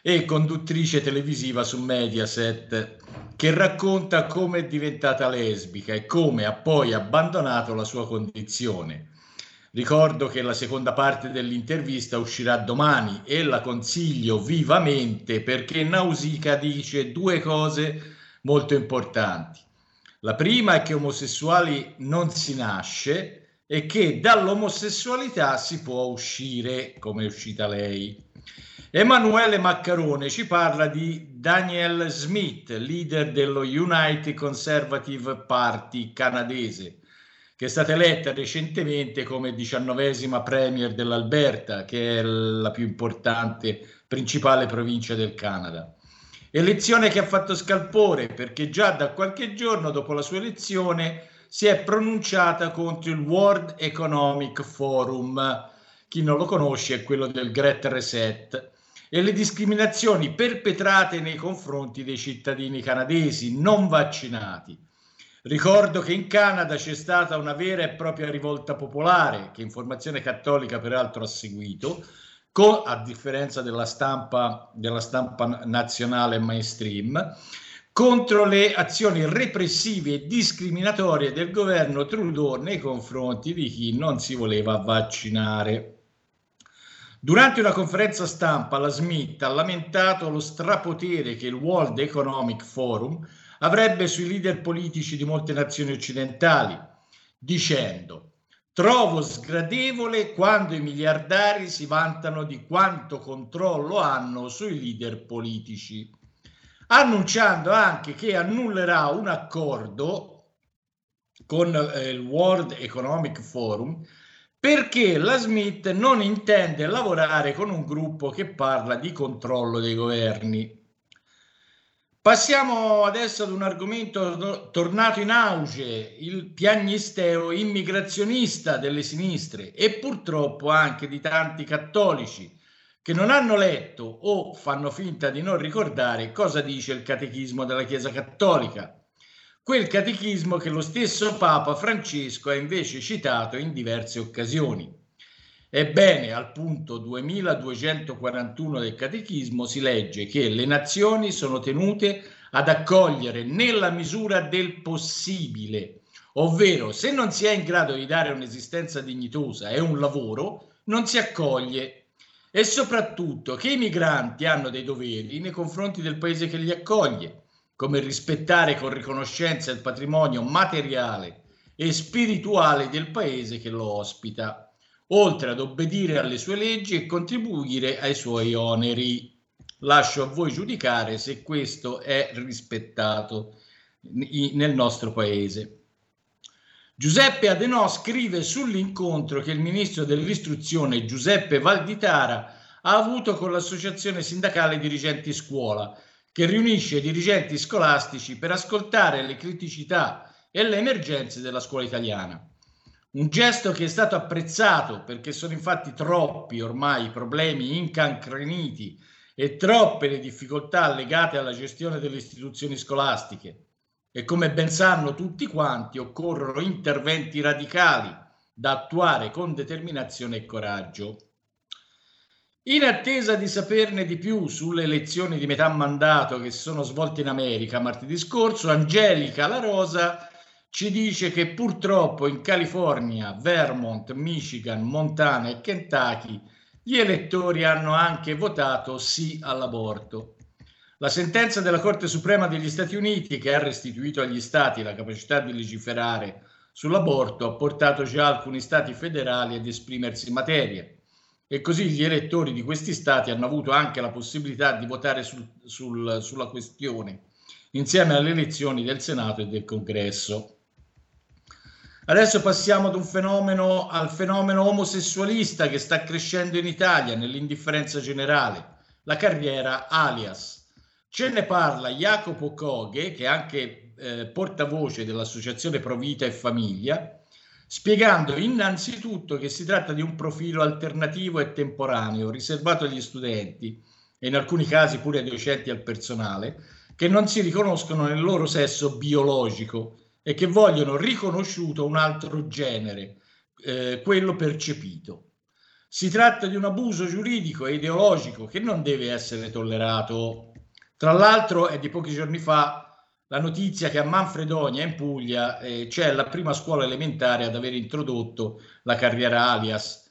e conduttrice televisiva su Mediaset, che racconta come è diventata lesbica e come ha poi abbandonato la sua condizione. Ricordo che la seconda parte dell'intervista uscirà domani e la consiglio vivamente perché Nausica dice due cose molto importanti. La prima è che omosessuali non si nasce e che dall'omosessualità si può uscire, come è uscita lei. Emanuele Maccarone ci parla di Daniel Smith, leader dello United Conservative Party canadese, che è stata eletta recentemente come diciannovesima premier dell'Alberta, che è la più importante, principale provincia del Canada. Elezione che ha fatto scalpore perché già da qualche giorno dopo la sua elezione si è pronunciata contro il World Economic Forum. Chi non lo conosce è quello del Great Reset e le discriminazioni perpetrate nei confronti dei cittadini canadesi non vaccinati. Ricordo che in Canada c'è stata una vera e propria rivolta popolare, che Informazione Cattolica peraltro ha seguito, con, a differenza della stampa, della stampa nazionale mainstream, contro le azioni repressive e discriminatorie del governo Trudeau nei confronti di chi non si voleva vaccinare. Durante una conferenza stampa, la Smith ha lamentato lo strapotere che il World Economic Forum avrebbe sui leader politici di molte nazioni occidentali, dicendo Trovo sgradevole quando i miliardari si vantano di quanto controllo hanno sui leader politici, annunciando anche che annullerà un accordo con eh, il World Economic Forum perché la Smith non intende lavorare con un gruppo che parla di controllo dei governi. Passiamo adesso ad un argomento tornato in auge, il piagnisteo immigrazionista delle sinistre e purtroppo anche di tanti cattolici che non hanno letto o fanno finta di non ricordare cosa dice il catechismo della Chiesa Cattolica, quel catechismo che lo stesso Papa Francesco ha invece citato in diverse occasioni. Ebbene, al punto 2241 del Catechismo si legge che le nazioni sono tenute ad accogliere nella misura del possibile, ovvero se non si è in grado di dare un'esistenza dignitosa e un lavoro, non si accoglie. E soprattutto che i migranti hanno dei doveri nei confronti del paese che li accoglie, come rispettare con riconoscenza il patrimonio materiale e spirituale del paese che lo ospita oltre ad obbedire alle sue leggi e contribuire ai suoi oneri. Lascio a voi giudicare se questo è rispettato nel nostro paese. Giuseppe Adenò scrive sull'incontro che il ministro dell'istruzione Giuseppe Valditara ha avuto con l'associazione sindacale dirigenti scuola, che riunisce i dirigenti scolastici per ascoltare le criticità e le emergenze della scuola italiana. Un gesto che è stato apprezzato perché sono infatti troppi ormai i problemi incancreniti e troppe le difficoltà legate alla gestione delle istituzioni scolastiche e come ben sanno tutti quanti occorrono interventi radicali da attuare con determinazione e coraggio. In attesa di saperne di più sulle elezioni di metà mandato che si sono svolte in America martedì scorso, Angelica La Rosa ci dice che purtroppo in California, Vermont, Michigan, Montana e Kentucky gli elettori hanno anche votato sì all'aborto. La sentenza della Corte Suprema degli Stati Uniti, che ha restituito agli Stati la capacità di legiferare sull'aborto, ha portato già alcuni Stati federali ad esprimersi in materia e così gli elettori di questi Stati hanno avuto anche la possibilità di votare sul, sul, sulla questione insieme alle elezioni del Senato e del Congresso. Adesso passiamo ad un fenomeno, al fenomeno omosessualista che sta crescendo in Italia nell'indifferenza generale, la carriera alias. Ce ne parla Jacopo Coghe, che è anche eh, portavoce dell'Associazione Provita e Famiglia, spiegando innanzitutto che si tratta di un profilo alternativo e temporaneo, riservato agli studenti e in alcuni casi pure ai docenti e al personale, che non si riconoscono nel loro sesso biologico e che vogliono riconosciuto un altro genere, eh, quello percepito. Si tratta di un abuso giuridico e ideologico che non deve essere tollerato. Tra l'altro è di pochi giorni fa la notizia che a Manfredonia in Puglia eh, c'è la prima scuola elementare ad aver introdotto la carriera alias.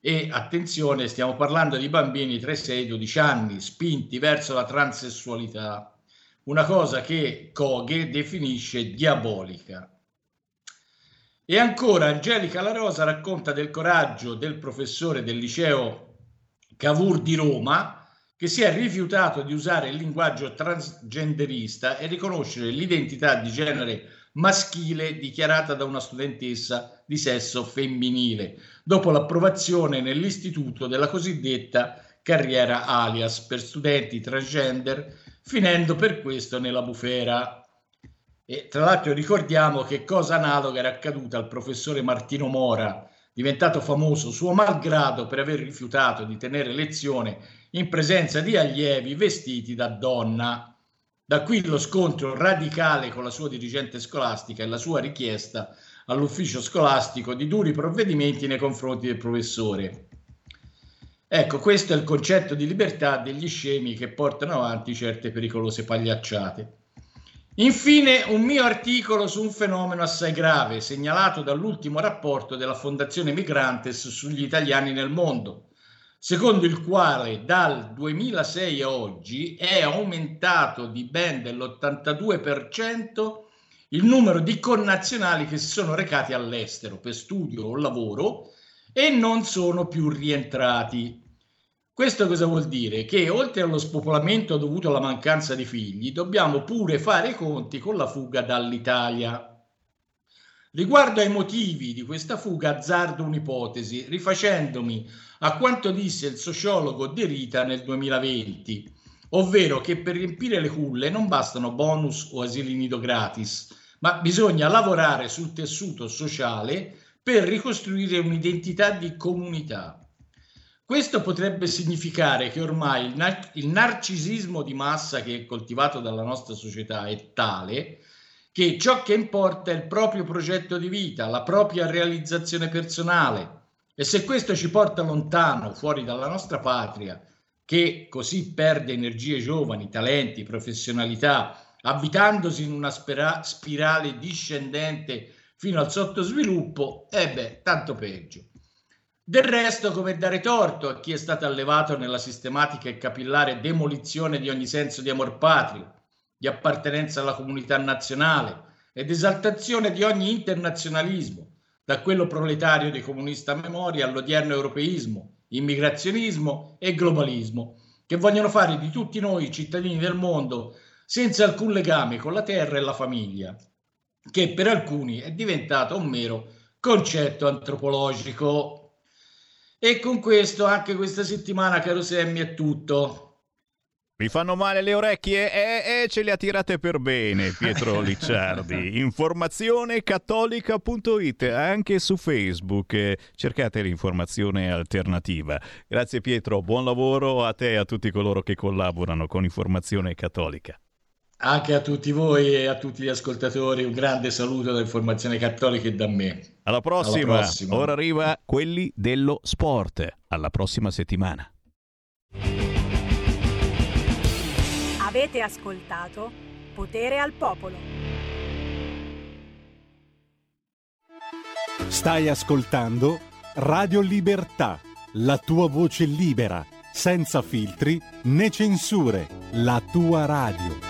E attenzione, stiamo parlando di bambini tra i 6 e i 12 anni, spinti verso la transessualità una cosa che Coghe definisce diabolica. E ancora Angelica La Rosa racconta del coraggio del professore del liceo Cavour di Roma che si è rifiutato di usare il linguaggio transgenderista e riconoscere l'identità di genere maschile dichiarata da una studentessa di sesso femminile, dopo l'approvazione nell'istituto della cosiddetta carriera alias per studenti transgender, finendo per questo nella bufera. E tra l'altro ricordiamo che cosa analoga era accaduta al professore Martino Mora, diventato famoso suo malgrado per aver rifiutato di tenere lezione in presenza di allievi vestiti da donna. Da qui lo scontro radicale con la sua dirigente scolastica e la sua richiesta all'ufficio scolastico di duri provvedimenti nei confronti del professore. Ecco, questo è il concetto di libertà degli scemi che portano avanti certe pericolose pagliacciate. Infine, un mio articolo su un fenomeno assai grave, segnalato dall'ultimo rapporto della Fondazione Migrantes sugli italiani nel mondo, secondo il quale dal 2006 a oggi è aumentato di ben dell'82% il numero di connazionali che si sono recati all'estero per studio o lavoro e non sono più rientrati. Questo cosa vuol dire? Che oltre allo spopolamento dovuto alla mancanza di figli, dobbiamo pure fare i conti con la fuga dall'Italia. Riguardo ai motivi di questa fuga, azzardo un'ipotesi, rifacendomi a quanto disse il sociologo De Rita nel 2020, ovvero che per riempire le culle non bastano bonus o asili nido gratis, ma bisogna lavorare sul tessuto sociale per ricostruire un'identità di comunità. Questo potrebbe significare che ormai il, nar- il, narcisismo di massa che è coltivato dalla nostra società è tale che ciò che importa è il proprio progetto di vita, la propria realizzazione personale. E se questo ci porta lontano, fuori dalla nostra patria, che così perde energie giovani, talenti, professionalità, avvitandosi in una spira- spirale discendente fino al sottosviluppo, e eh beh, tanto peggio. Del resto, come dare torto a chi è stato allevato nella sistematica e capillare demolizione di ogni senso di amor patrio, di appartenenza alla comunità nazionale ed esaltazione di ogni internazionalismo, da quello proletario di comunista memoria all'odierno europeismo, immigrazionismo e globalismo, che vogliono fare di tutti noi cittadini del mondo senza alcun legame con la terra e la famiglia, che per alcuni è diventato un mero concetto antropologico. E con questo anche questa settimana, caro Semmi, è tutto. Mi fanno male le orecchie? Eh, eh, ce le ha tirate per bene, Pietro <laughs> Licciardi. Informazionecattolica.it, anche su Facebook. Cercate l'informazione alternativa. Grazie Pietro, buon lavoro a te e a tutti coloro che collaborano con Informazione Cattolica. Anche a tutti voi e a tutti gli ascoltatori un grande saluto da Informazione Cattolica e da me. Alla prossima. Alla prossima. Ora arriva quelli dello sport. Alla prossima settimana. Avete ascoltato Potere al Popolo. Stai ascoltando Radio Libertà, la tua voce libera, senza filtri né censure, la tua radio.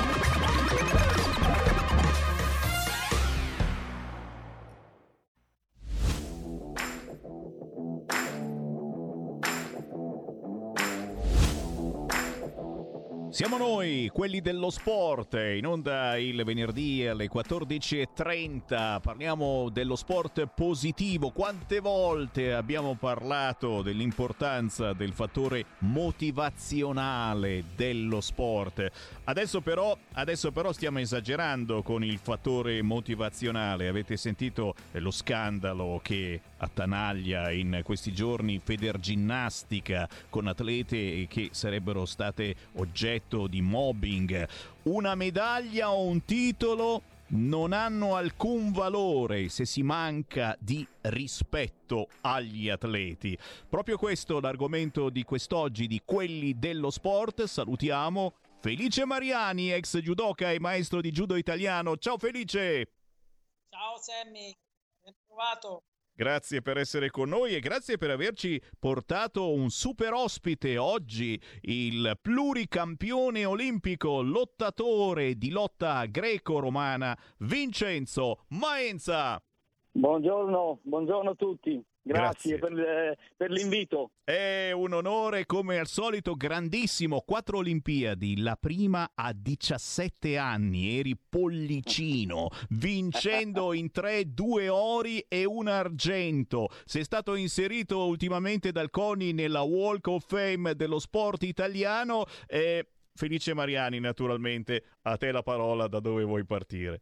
Siamo noi, quelli dello sport, in onda il venerdì alle 14.30, parliamo dello sport positivo, quante volte abbiamo parlato dell'importanza del fattore motivazionale dello sport, adesso però, adesso però stiamo esagerando con il fattore motivazionale, avete sentito lo scandalo che attanaglia in questi giorni Federginnastica con atlete che sarebbero state oggetto di mobbing. Una medaglia o un titolo non hanno alcun valore se si manca di rispetto agli atleti. Proprio questo l'argomento di quest'oggi di quelli dello sport. Salutiamo Felice Mariani, ex judoka e maestro di judo italiano. Ciao Felice! Ciao Sammy, ben trovato. Grazie per essere con noi e grazie per averci portato un super ospite oggi, il pluricampione olimpico lottatore di lotta greco-romana Vincenzo Maenza. Buongiorno, buongiorno a tutti. Grazie, Grazie. Per, eh, per l'invito. È un onore come al solito grandissimo, quattro Olimpiadi, la prima a 17 anni, eri pollicino, vincendo in tre due ori e un argento. Sei stato inserito ultimamente dal CONI nella Walk of Fame dello sport italiano e Felice Mariani naturalmente, a te la parola da dove vuoi partire.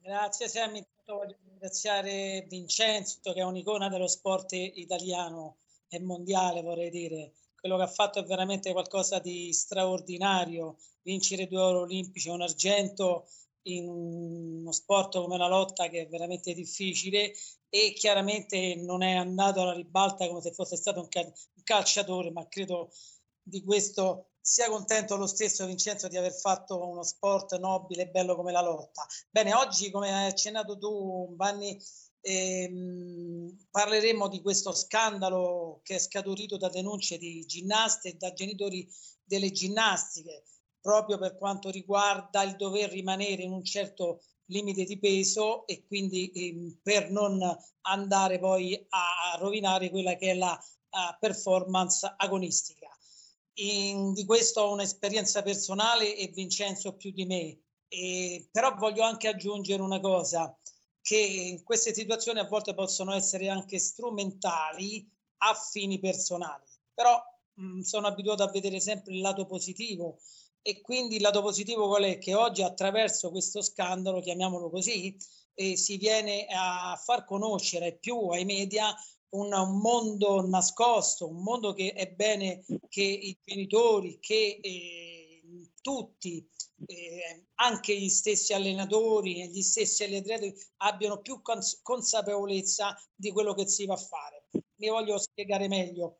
Grazie Sammy, intanto voglio ringraziare Vincenzo che è un'icona dello sport italiano e mondiale vorrei dire. Quello che ha fatto è veramente qualcosa di straordinario, vincere due oro olimpici un argento in uno sport come la lotta che è veramente difficile e chiaramente non è andato alla ribalta come se fosse stato un calciatore, ma credo di questo sia contento lo stesso Vincenzo di aver fatto uno sport nobile e bello come la lotta. Bene, oggi come hai accennato tu Vanni ehm, parleremo di questo scandalo che è scaturito da denunce di ginnaste e da genitori delle ginnastiche proprio per quanto riguarda il dover rimanere in un certo limite di peso e quindi ehm, per non andare poi a rovinare quella che è la uh, performance agonistica. In, di questo ho un'esperienza personale e Vincenzo più di me, e, però voglio anche aggiungere una cosa, che queste situazioni a volte possono essere anche strumentali a fini personali, però mh, sono abituato a vedere sempre il lato positivo e quindi il lato positivo qual è? Che oggi attraverso questo scandalo, chiamiamolo così, eh, si viene a far conoscere più ai media un, mondo nascosto, un mondo che è bene che i genitori, che eh, tutti, eh, anche gli stessi allenatori e gli stessi atleti abbiano più cons- consapevolezza di quello che si va a fare. Mi voglio spiegare meglio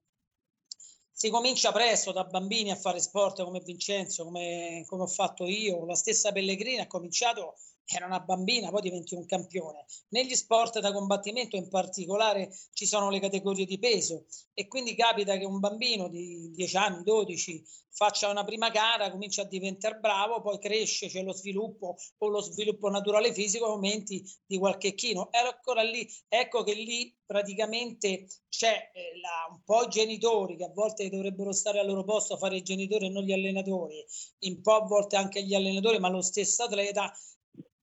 si comincia presto da bambini a fare sport come Vincenzo, come, come ho fatto io, la stessa Pellegrini ha cominciato, era una bambina, poi diventi un campione. Negli sport da combattimento in particolare ci sono le categorie di peso e quindi capita che un bambino di 10 anni, 12 faccia una prima gara, comincia a diventare bravo, poi cresce, c'è lo sviluppo o lo sviluppo naturale fisico, aumenti di qualche chilo. Ancora lì, ecco che lì praticamente c'è eh, la, un po' i genitori che a volte dovrebbero stare al loro posto a fare i genitori e non gli allenatori, un po' a volte anche gli allenatori, ma lo stesso atleta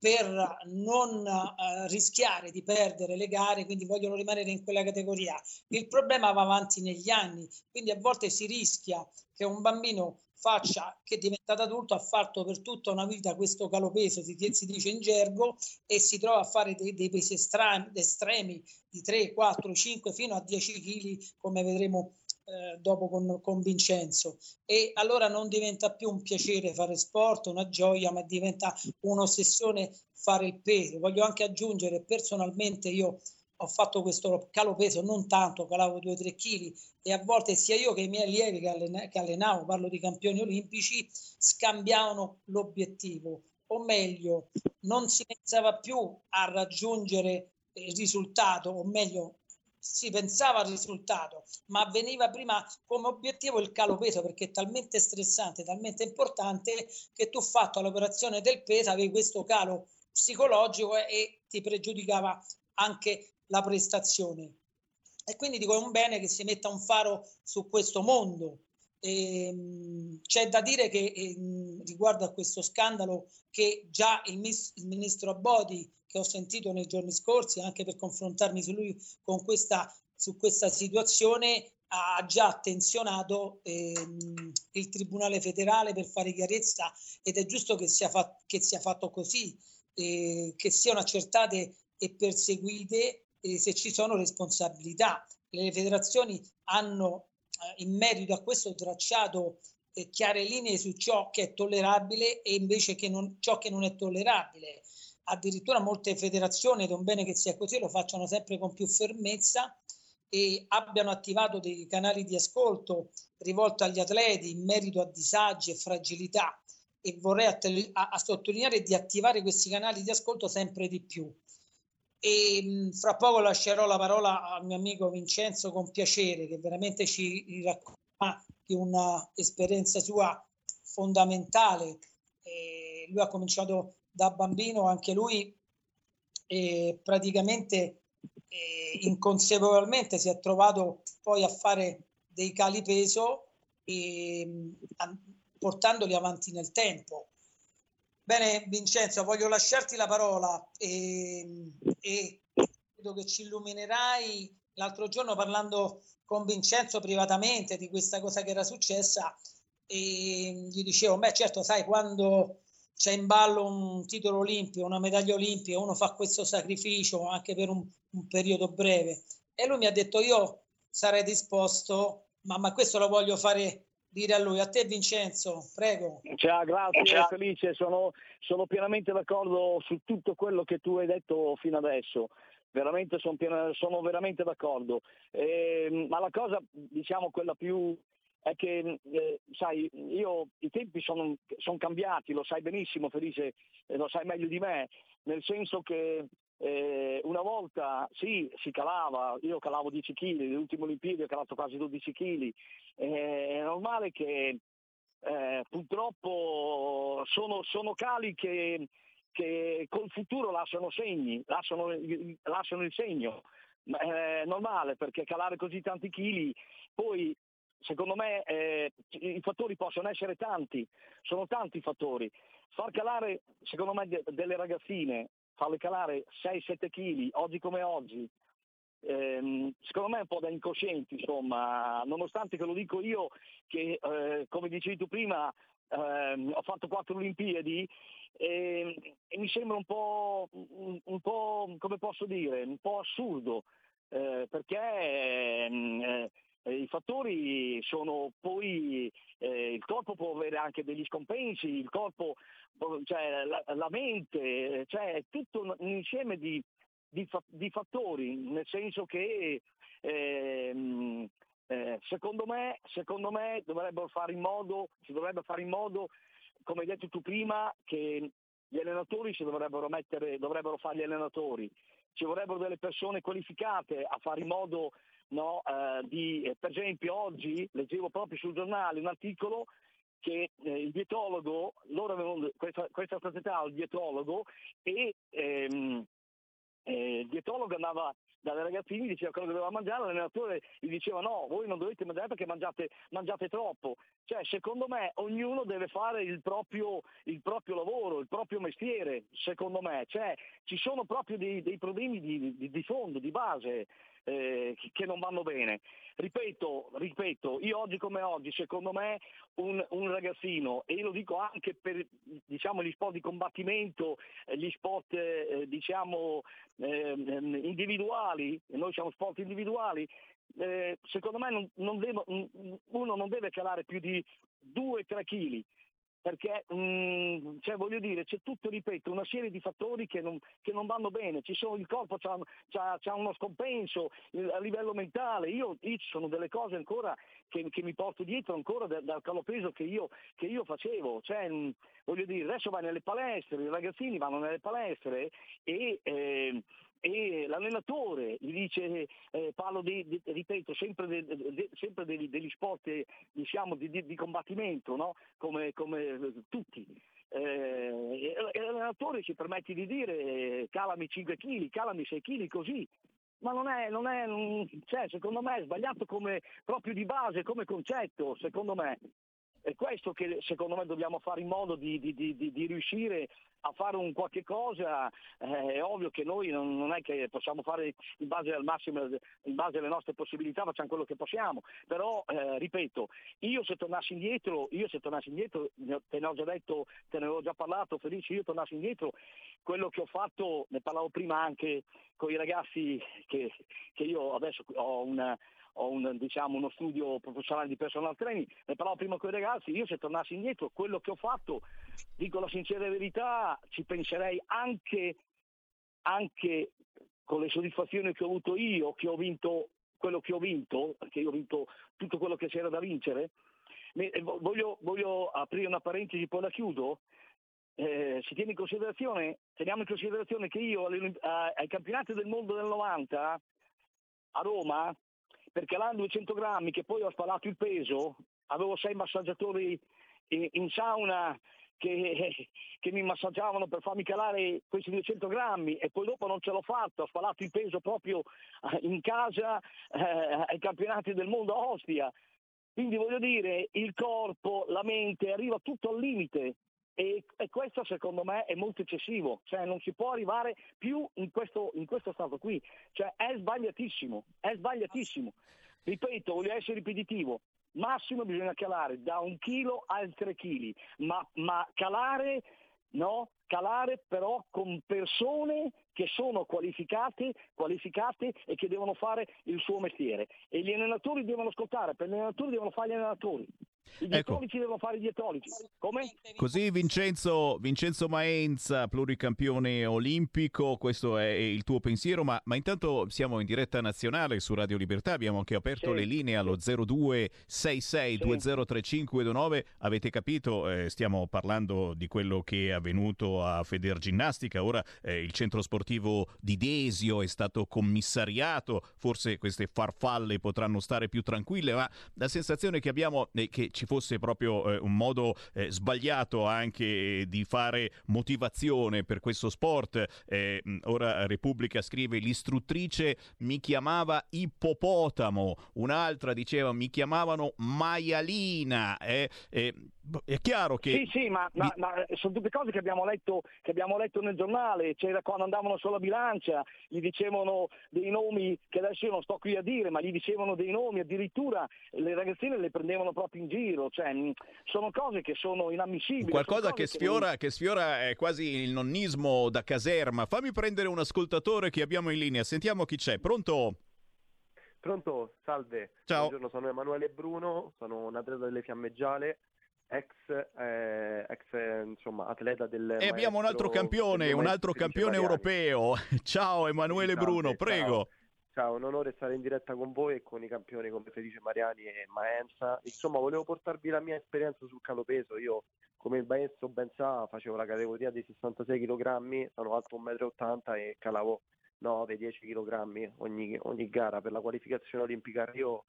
per non uh, rischiare di perdere le gare, quindi vogliono rimanere in quella categoria. Il problema va avanti negli anni, quindi a volte si rischia che un bambino faccia, che è diventato adulto, ha fatto per tutta una vita questo calopeso, si, si dice in gergo, e si trova a fare dei, dei pesi estremi, estremi di 3, 4, 5 fino a 10 kg, come vedremo eh, dopo con, con Vincenzo e allora non diventa più un piacere fare sport, una gioia, ma diventa un'ossessione fare il peso. Voglio anche aggiungere personalmente io ho fatto questo calo peso non tanto, calavo 2-3 kg e a volte sia io che i miei allievi che, allena- che allenavo, parlo di campioni olimpici, scambiavano l'obiettivo o meglio non si pensava più a raggiungere il risultato o meglio si pensava al risultato, ma veniva prima come obiettivo il calo peso perché è talmente stressante, talmente importante che tu fatto l'operazione del peso avevi questo calo psicologico e ti pregiudicava anche la prestazione. E quindi dico è un bene che si metta un faro su questo mondo ehm, c'è da dire che ehm, riguardo a questo scandalo che già il, mis- il ministro Abodi, che ho sentito nei giorni scorsi, anche per confrontarmi su lui con questa, su questa situazione, ha già attenzionato ehm, il Tribunale federale per fare chiarezza ed è giusto che sia, fa- che sia fatto così, eh, che siano accertate e perseguite eh, se ci sono responsabilità. Le federazioni hanno eh, in merito a questo tracciato eh, chiare linee su ciò che è tollerabile e invece che non, ciò che non è tollerabile. Addirittura molte federazioni, ed è un bene che sia così, lo facciano sempre con più fermezza e abbiano attivato dei canali di ascolto rivolto agli atleti in merito a disagi e fragilità e vorrei a, a sottolineare di attivare questi canali di ascolto sempre di più. E fra poco lascerò la parola al mio amico Vincenzo con piacere, che veramente ci racconta di un'esperienza sua fondamentale. E lui ha cominciato da bambino, anche lui e praticamente e inconsapevolmente si è trovato poi a fare dei cali peso e, portandoli avanti nel tempo. Bene Vincenzo, voglio lasciarti la parola e, e credo che ci illuminerai. L'altro giorno parlando con Vincenzo privatamente di questa cosa che era successa e gli dicevo, beh certo sai quando c'è in ballo un titolo olimpico, una medaglia olimpica, uno fa questo sacrificio anche per un, un periodo breve. E lui mi ha detto io sarei disposto, ma, ma questo lo voglio fare dire a lui. A te Vincenzo, prego. Ciao, grazie, Ciao. Felice, sono, sono pienamente d'accordo su tutto quello che tu hai detto fino adesso veramente sono, piena, sono veramente d'accordo. Eh, ma la cosa, diciamo, quella più è che, eh, sai, io i tempi sono, sono, cambiati, lo sai benissimo Felice, eh, lo sai meglio di me, nel senso che eh, una volta sì, si calava, io calavo 10 kg, nelle ultime ho calato quasi 12 kg, è normale che eh, purtroppo sono, sono cali che, che, col futuro lasciano segni, lasciano, lasciano il segno. È normale perché calare così tanti chili poi secondo me eh, i fattori possono essere tanti, sono tanti i fattori. Far calare, secondo me, de- delle ragazzine, farle calare 6-7 kg, oggi come oggi, ehm, secondo me è un po' da incoscienti, insomma, nonostante che lo dico io che, eh, come dicevi tu prima, ehm, ho fatto quattro Olimpiadi e, e mi sembra un po', un, po', come posso dire, un po' assurdo, eh, perché... Eh, I fattori sono poi, eh, il corpo può avere anche degli scompensi, il corpo, cioè, la, la mente, cioè tutto un, insieme di, di, di, fattori, nel senso che ehm, eh, secondo, me, secondo me dovrebbero fare in modo, si dovrebbe fare in modo, come hai detto tu prima, che gli allenatori si dovrebbero mettere, dovrebbero fare gli allenatori, ci vorrebbero delle persone qualificate a fare in modo no, eh, di, eh, per esempio oggi leggevo proprio sul giornale un articolo che eh, il dietologo, loro avevano questa, questa società, il dietologo, e ehm, eh, il dietologo andava dalle ragazzine, diceva cosa doveva mangiare, l'allenatore gli diceva no, voi non dovete mangiare perché mangiate, mangiate troppo. Cioè, secondo me ognuno deve fare il proprio, il proprio, lavoro, il proprio mestiere, secondo me. Cioè, ci sono proprio dei, dei problemi di, di, di fondo, di base eh, che non vanno bene. Ripeto, ripeto, io oggi come oggi, secondo me un, un ragazzino, e lo dico anche per diciamo, gli sport di combattimento, eh, gli sport eh, diciamo, eh, individuali, noi siamo sport individuali, eh, secondo me non, non devo, uno non deve calare più di 2-3 kg perché mh, mm, cioè, voglio dire, c'è tutto, ripeto, una serie di fattori che non, che non vanno bene, sono, il corpo ha uno scompenso a livello mentale, io, io, ci sono delle cose ancora che, che mi porto dietro ancora dal, dal calopeso che io, che io facevo, cioè, mh, mm, voglio dire, adesso vai nelle palestre, i ragazzini vanno nelle palestre e... Eh, e l'allenatore gli dice, eh, parlo di, di, ripeto, sempre, de, de, sempre degli, degli, sport diciamo, di, di, combattimento, no? come, come, tutti. Eh, e l'allenatore ci permette di dire calami 5 kg, calami 6 kg così. ma non è, non è mm, cioè, secondo me è sbagliato come, proprio di base, come concetto, secondo me. È questo che secondo me dobbiamo fare in modo di, di, di, di riuscire a fare un qualche cosa. Eh, è ovvio che noi non, non, è che possiamo fare in base al massimo, in base alle nostre possibilità, facciamo quello che possiamo. Però, eh, ripeto, io se tornassi indietro, io se tornassi indietro, te ne ho già detto, te ne ho già parlato, Felice, io tornassi indietro, quello che ho fatto, ne parlavo prima anche con i ragazzi che, che io adesso ho una ho un, diciamo, uno studio professionale di personal training, ne parlavo prima con i ragazzi, io se tornassi indietro quello che ho fatto, dico la sincera verità, ci penserei anche, anche con le soddisfazioni che ho avuto io, che ho vinto quello che ho vinto, perché io ho vinto tutto quello che c'era da vincere, voglio, voglio aprire una parentesi, poi la chiudo. Eh, si tiene in considerazione, teniamo in considerazione che io ai campionati del mondo del 90 a Roma perché là 200 grammi che poi ho spalato il peso, avevo sei massaggiatori in, sauna che, che, mi massaggiavano per farmi calare questi 200 grammi e poi dopo non ce l'ho fatto, ho spalato il peso proprio eh, in casa eh, ai campionati del mondo a Ostia. Quindi voglio dire, il corpo, la mente arriva tutto al limite e, e, questo secondo me è molto eccessivo, cioè non si può arrivare più in questo, in questo stato qui, cioè è sbagliatissimo, è sbagliatissimo. Ripeto, voglio essere ripetitivo, massimo bisogna calare da un chilo a tre chili, ma, ma calare, no? calare però con persone che sono qualificate, qualificate e che devono fare il suo mestiere. E gli allenatori devono ascoltare, per gli allenatori devono fare gli allenatori. I dietolici ecco. devono fare i dietolici. Come? Così Vincenzo, Vincenzo Maenza, pluricampione olimpico, questo è il tuo pensiero, ma, ma, intanto siamo in diretta nazionale su Radio Libertà, abbiamo anche aperto sì. le linee allo 0266 sì. 203529, avete capito, eh, stiamo parlando di quello che è avvenuto a Federginnastica, ora eh, il centro sportivo di Desio è stato commissariato, forse queste farfalle potranno stare più tranquille, ma la sensazione che abbiamo è che ci fosse proprio eh, un modo eh, sbagliato anche di fare motivazione per questo sport. Eh, ora Repubblica scrive l'istruttrice mi chiamava ippopotamo, un'altra diceva mi chiamavano maialina. Eh, eh, è chiaro che... Sì, sì, ma, ma, ma, sono tutte cose che abbiamo, letto, che abbiamo letto nel giornale, c'era quando andavano sulla bilancia, gli dicevano dei nomi che adesso io non sto qui a dire, ma gli dicevano dei nomi, addirittura le ragazzine le prendevano proprio in giro, cioè sono cose che sono inammissibili. Qualcosa che sfiora, che, che sfiora è quasi il nonnismo da caserma. Fammi prendere un ascoltatore che abbiamo in linea, sentiamo chi c'è. Pronto? Pronto, salve. Ciao. Buongiorno, sono Emanuele Bruno, sono un atleta delle Fiammeggiale ex, eh, ex insomma, atleta del E abbiamo un altro campione, un altro campione europeo. <laughs> Ciao Emanuele ciao, Bruno, prego. Ciao. Ciao. un onore stare in diretta con voi e con i campioni come Felice Mariani e Maenza. Insomma, volevo portarvi la mia esperienza sul calopeso. Io, come il maestro ben sa, facevo la categoria dei 66 kg, sono alto 1,80 m e calavo 9-10 kg ogni, ogni gara per la qualificazione olimpica Rio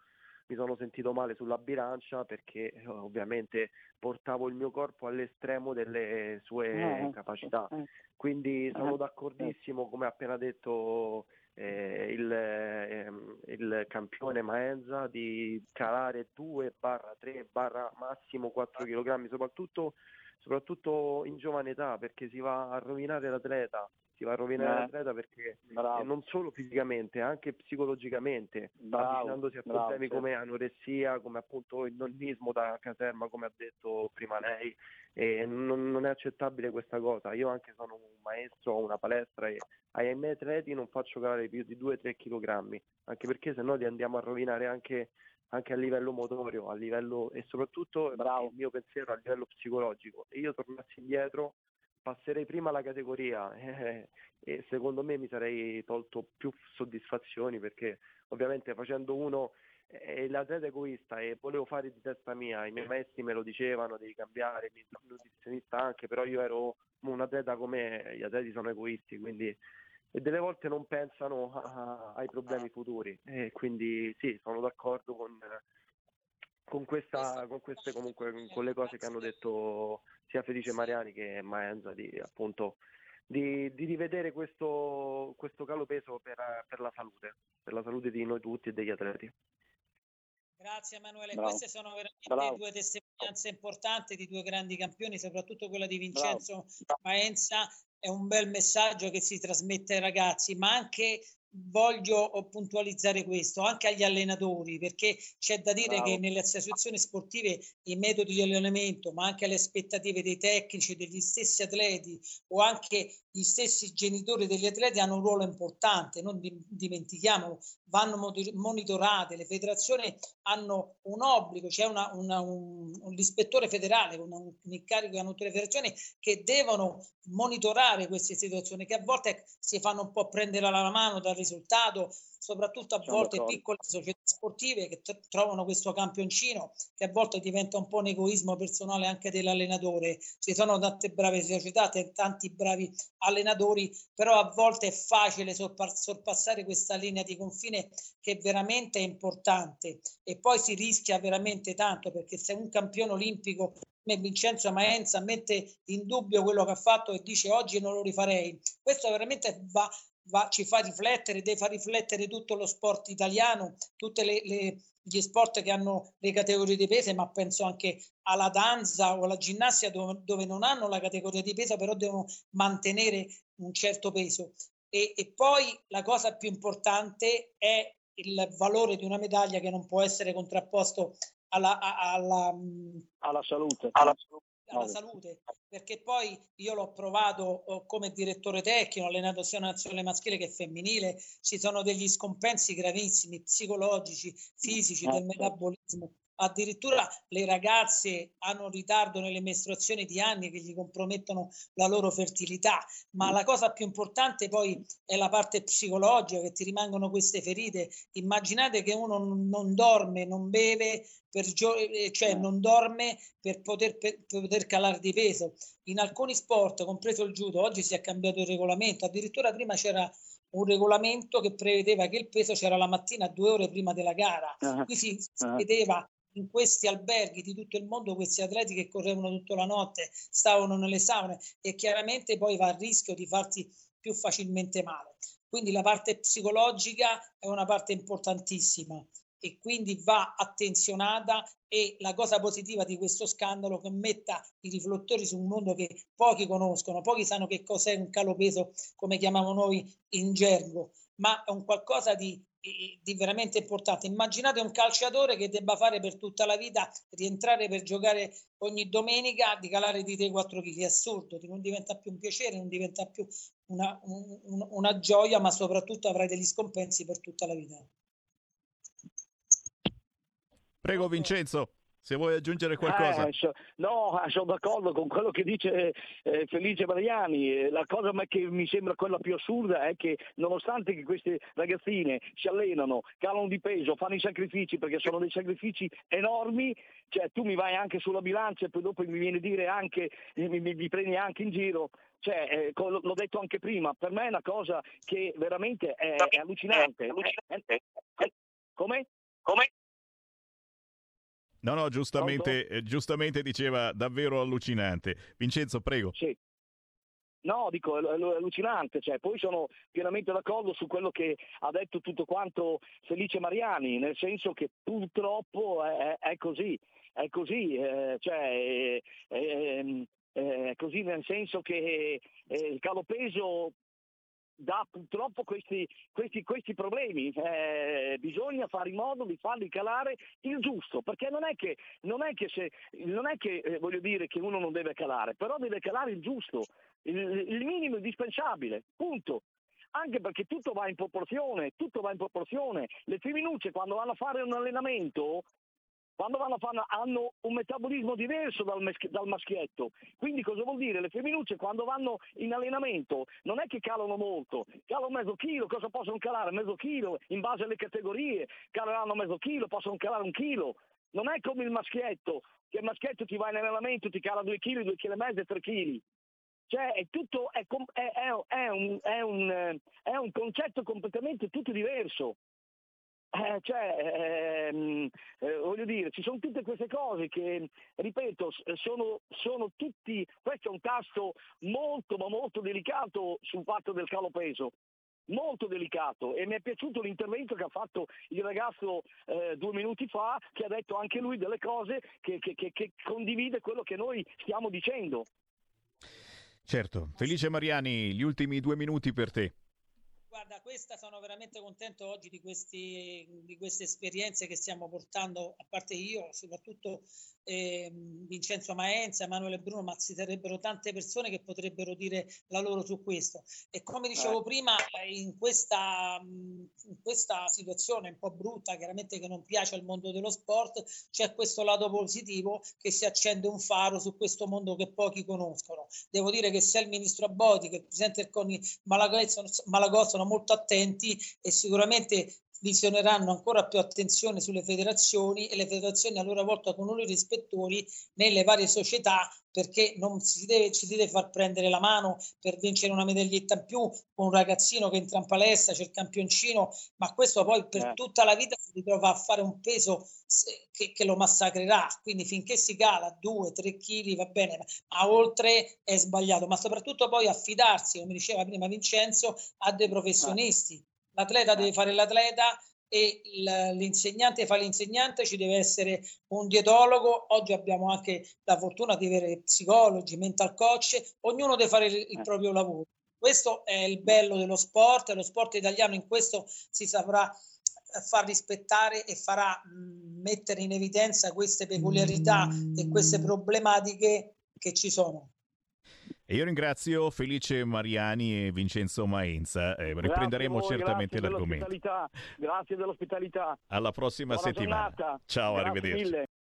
mi sono sentito male sulla bilancia perché eh, ovviamente portavo il mio corpo all'estremo delle sue eh, capacità. Eh. Quindi sono d'accordissimo, come ha appena detto eh, il, eh, il, campione Maenza, di calare 2 3 massimo 4 kg, soprattutto, soprattutto in giovane età perché si va a rovinare l'atleta si va a rovinare eh, l'atleta perché bravo. non solo fisicamente, anche psicologicamente, avvicinandosi a problemi bravo, come anoressia, come appunto il nonnismo da caserma, come ha detto prima lei, e non, non, è accettabile questa cosa. Io anche sono un maestro, ho una palestra e ai miei atleti non faccio calare più di 2-3 kg, anche perché se no li andiamo a rovinare anche anche a livello motorio, a livello e soprattutto Bravo. il mio pensiero a livello psicologico. E io tornassi indietro passerei prima alla categoria eh, <laughs> e secondo me mi sarei tolto più soddisfazioni perché ovviamente facendo uno eh, l'atleta egoista e volevo fare di testa mia, i miei maestri me lo dicevano, devi cambiare, il nutrizionista anche, però io ero un atleta come gli atleti sono egoisti, quindi e delle volte non pensano a, ai problemi futuri. E quindi sì, sono d'accordo con, con, questa, con queste comunque con le cose che hanno detto sia Felice Mariani che Maenza di appunto di, di rivedere questo, questo calo peso per, per la salute, per la salute di noi tutti e degli atleti. Grazie Emanuele, Bravo. queste sono veramente Bravo. due testimonianze importanti di due grandi campioni, soprattutto quella di Vincenzo Maenza, è un bel messaggio che si trasmette ai ragazzi, ma anche voglio puntualizzare questo, anche agli allenatori, perché c'è da dire Bravo. che nelle associazioni sportive i metodi di allenamento, ma anche le aspettative dei tecnici, degli stessi atleti o anche gli stessi genitori degli atleti hanno un ruolo importante, non di- dimentichiamolo, vanno monitorate, le federazioni hanno un obbligo, c'è una- un, un ispettore federale con un, un incarico che hanno tutte le federazioni che devono monitorare queste situazioni che a volte si fanno un po' prendere alla mano dal risultato, soprattutto a Sono volte d'accordo. piccole società sportive che tr- trovano questo campioncino che a volte diventa un po' un egoismo personale anche dell'allenatore. Ci sono tante brave società, t- tanti bravi allenatori, però a volte è facile sorpa- sorpassare questa linea di confine che veramente è importante e poi si rischia veramente tanto perché se un campione olimpico come Vincenzo Maenza mette in dubbio quello che ha fatto e dice oggi non lo rifarei, questo veramente va, va- ci fa riflettere, deve far riflettere tutto lo sport italiano, tutti gli sport che hanno le categorie di peso, ma penso anche alla danza o alla ginnastica dove, dove non hanno la categoria di peso, però devono mantenere un certo peso. E, e poi la cosa più importante è il valore di una medaglia che non può essere contrapposto alla, alla, mh, alla salute. alla Ovvio. salute, perché poi io l'ho provato oh, come direttore tecnico, ho allenato sia nazionale maschile che femminile, ci sono degli scompensi gravissimi, psicologici, fisici, del metabolismo. Addirittura le ragazze hanno un ritardo nelle mestruazioni di anni che gli compromettono la loro fertilità, ma la cosa più importante poi è la parte psicologica, che ti rimangono queste ferite. Immaginate che uno non, dorme, non beve, per gio- eh, cioè non dorme per poter, per, per poter calare di peso. In alcuni sport, compreso il judo, oggi si è cambiato il regolamento, addirittura prima c'era un regolamento che prevedeva che il peso c'era la mattina due ore prima della gara. Ah. Qui si, si Ah. vedeva in questi alberghi di tutto il mondo questi atleti che correvano tutta la notte, stavano nelle saune e chiaramente poi va a rischio di farti più facilmente male. Quindi la parte psicologica è una parte importantissima e quindi va attenzionata e la cosa positiva di questo scandalo che metta i riflettori su un mondo che pochi conoscono, pochi sanno che cos'è un calo peso come chiamiamo noi in gergo, ma è un qualcosa di, di- veramente importante. Immaginate un calciatore che debba fare per tutta la vita, rientrare per giocare ogni domenica, di calare di 3-4 kg, è assurdo, non diventa più un piacere, non diventa più una, un- un- una gioia, ma soprattutto avrai degli scompensi per tutta la vita. Prego Vincenzo, se vuoi aggiungere qualcosa. Eh, no, eh, sono d'accordo con quello che dice eh, Felice Mariani. Eh, La cosa ma- che mi sembra quella più assurda è che nonostante che queste ragazzine si allenano, calano di peso, fanno i sacrifici perché sono dei sacrifici enormi, cioè tu mi vai anche sulla bilancia e poi dopo mi viene a dire anche, eh, mi, mi- mi prendi anche in giro. Cioè, eh, co- l'ho detto anche prima, per me è una cosa che veramente è, è allucinante. È- è- è- come? Come? No, no, giustamente, eh, giustamente diceva davvero allucinante. Vincenzo, prego. Sì. No, dico, è è allucinante, cioè, poi sono pienamente d'accordo su quello che ha detto tutto quanto Felice Mariani, nel senso che purtroppo è, è così, è così, eh, cioè, eh, ehm, eh, è così nel senso che il calo peso dà purtroppo questi, questi, questi problemi. Eh, bisogna fare in modo di farli calare il giusto, perché non è che, non è che, se, non è che eh, voglio dire che uno non deve calare, però deve calare il giusto, il, il minimo indispensabile, punto. Anche perché tutto va in proporzione, tutto va in proporzione. Le femminucce quando vanno a fare un allenamento quando vanno a fare, hanno un metabolismo diverso dal, mesch- dal maschietto. Quindi cosa vuol dire? Le femminucce quando vanno in allenamento non è che calano molto, calano mezzo chilo, cosa possono calare? Mezzo chilo, in base alle categorie, caleranno mezzo chilo, possono calare un chilo. Non è come il maschietto, che il maschietto ti va in allenamento, ti cala due chili, due chili e mezzo e tre chili. Cioè è tutto, è, com- è- è- un, un, eh, è un concetto completamente tutto diverso. Eh, cioè, ehm, eh, voglio dire, ci sono tutte queste cose che, ripeto, sono, sono, tutti, questo è un tasto molto ma molto delicato sul fatto del calo peso, molto delicato e mi è piaciuto l'intervento che ha fatto il ragazzo eh, due minuti fa, che ha detto anche lui delle cose che, che, che, che condivide quello che noi stiamo dicendo. Certo, Felice Mariani, gli ultimi due minuti per te. Guarda, questa sono veramente contento oggi di, questi, di queste esperienze che stiamo portando, a parte io, soprattutto eh, Vincenzo Maenza, Emanuele Bruno, ma ci sarebbero tante persone che potrebbero dire la loro su questo. E come dicevo eh. prima, in questa, in questa situazione un po' brutta, chiaramente che non piace al mondo dello sport, c'è questo lato positivo che si accende un faro su questo mondo che pochi conoscono. Devo dire che sia il ministro Abodi che il presidente del CONI Malagozzo sono molto attenti e sicuramente visioneranno ancora più attenzione sulle federazioni e le federazioni a loro volta con loro rispettori nelle varie società perché non si deve, ci si deve far prendere la mano per vincere una medaglietta in più con un ragazzino che entra in palestra, c'è il campioncino, ma questo poi per eh. tutta la vita si ritrova a fare un peso che, che lo massacrerà, quindi finché si cala 2-3 kg va bene, ma oltre è sbagliato, ma soprattutto poi affidarsi, come diceva prima Vincenzo, a dei professionisti. Eh l'atleta deve fare l'atleta e l'insegnante fa l'insegnante, ci deve essere un dietologo, oggi abbiamo anche la fortuna di avere psicologi, mental coach, ognuno deve fare il, eh. proprio lavoro. Questo è il bello dello sport, lo sport italiano in questo si saprà far rispettare e farà mettere in evidenza queste peculiarità e queste problematiche che ci sono. E io ringrazio Felice Mariani e Vincenzo Maenza. Eh, riprenderemo voi, certamente grazie l'argomento. Dell'ospitalità. Grazie dell'ospitalità. Alla prossima Buona settimana. Giornata. Ciao, grazie arrivederci. Mille.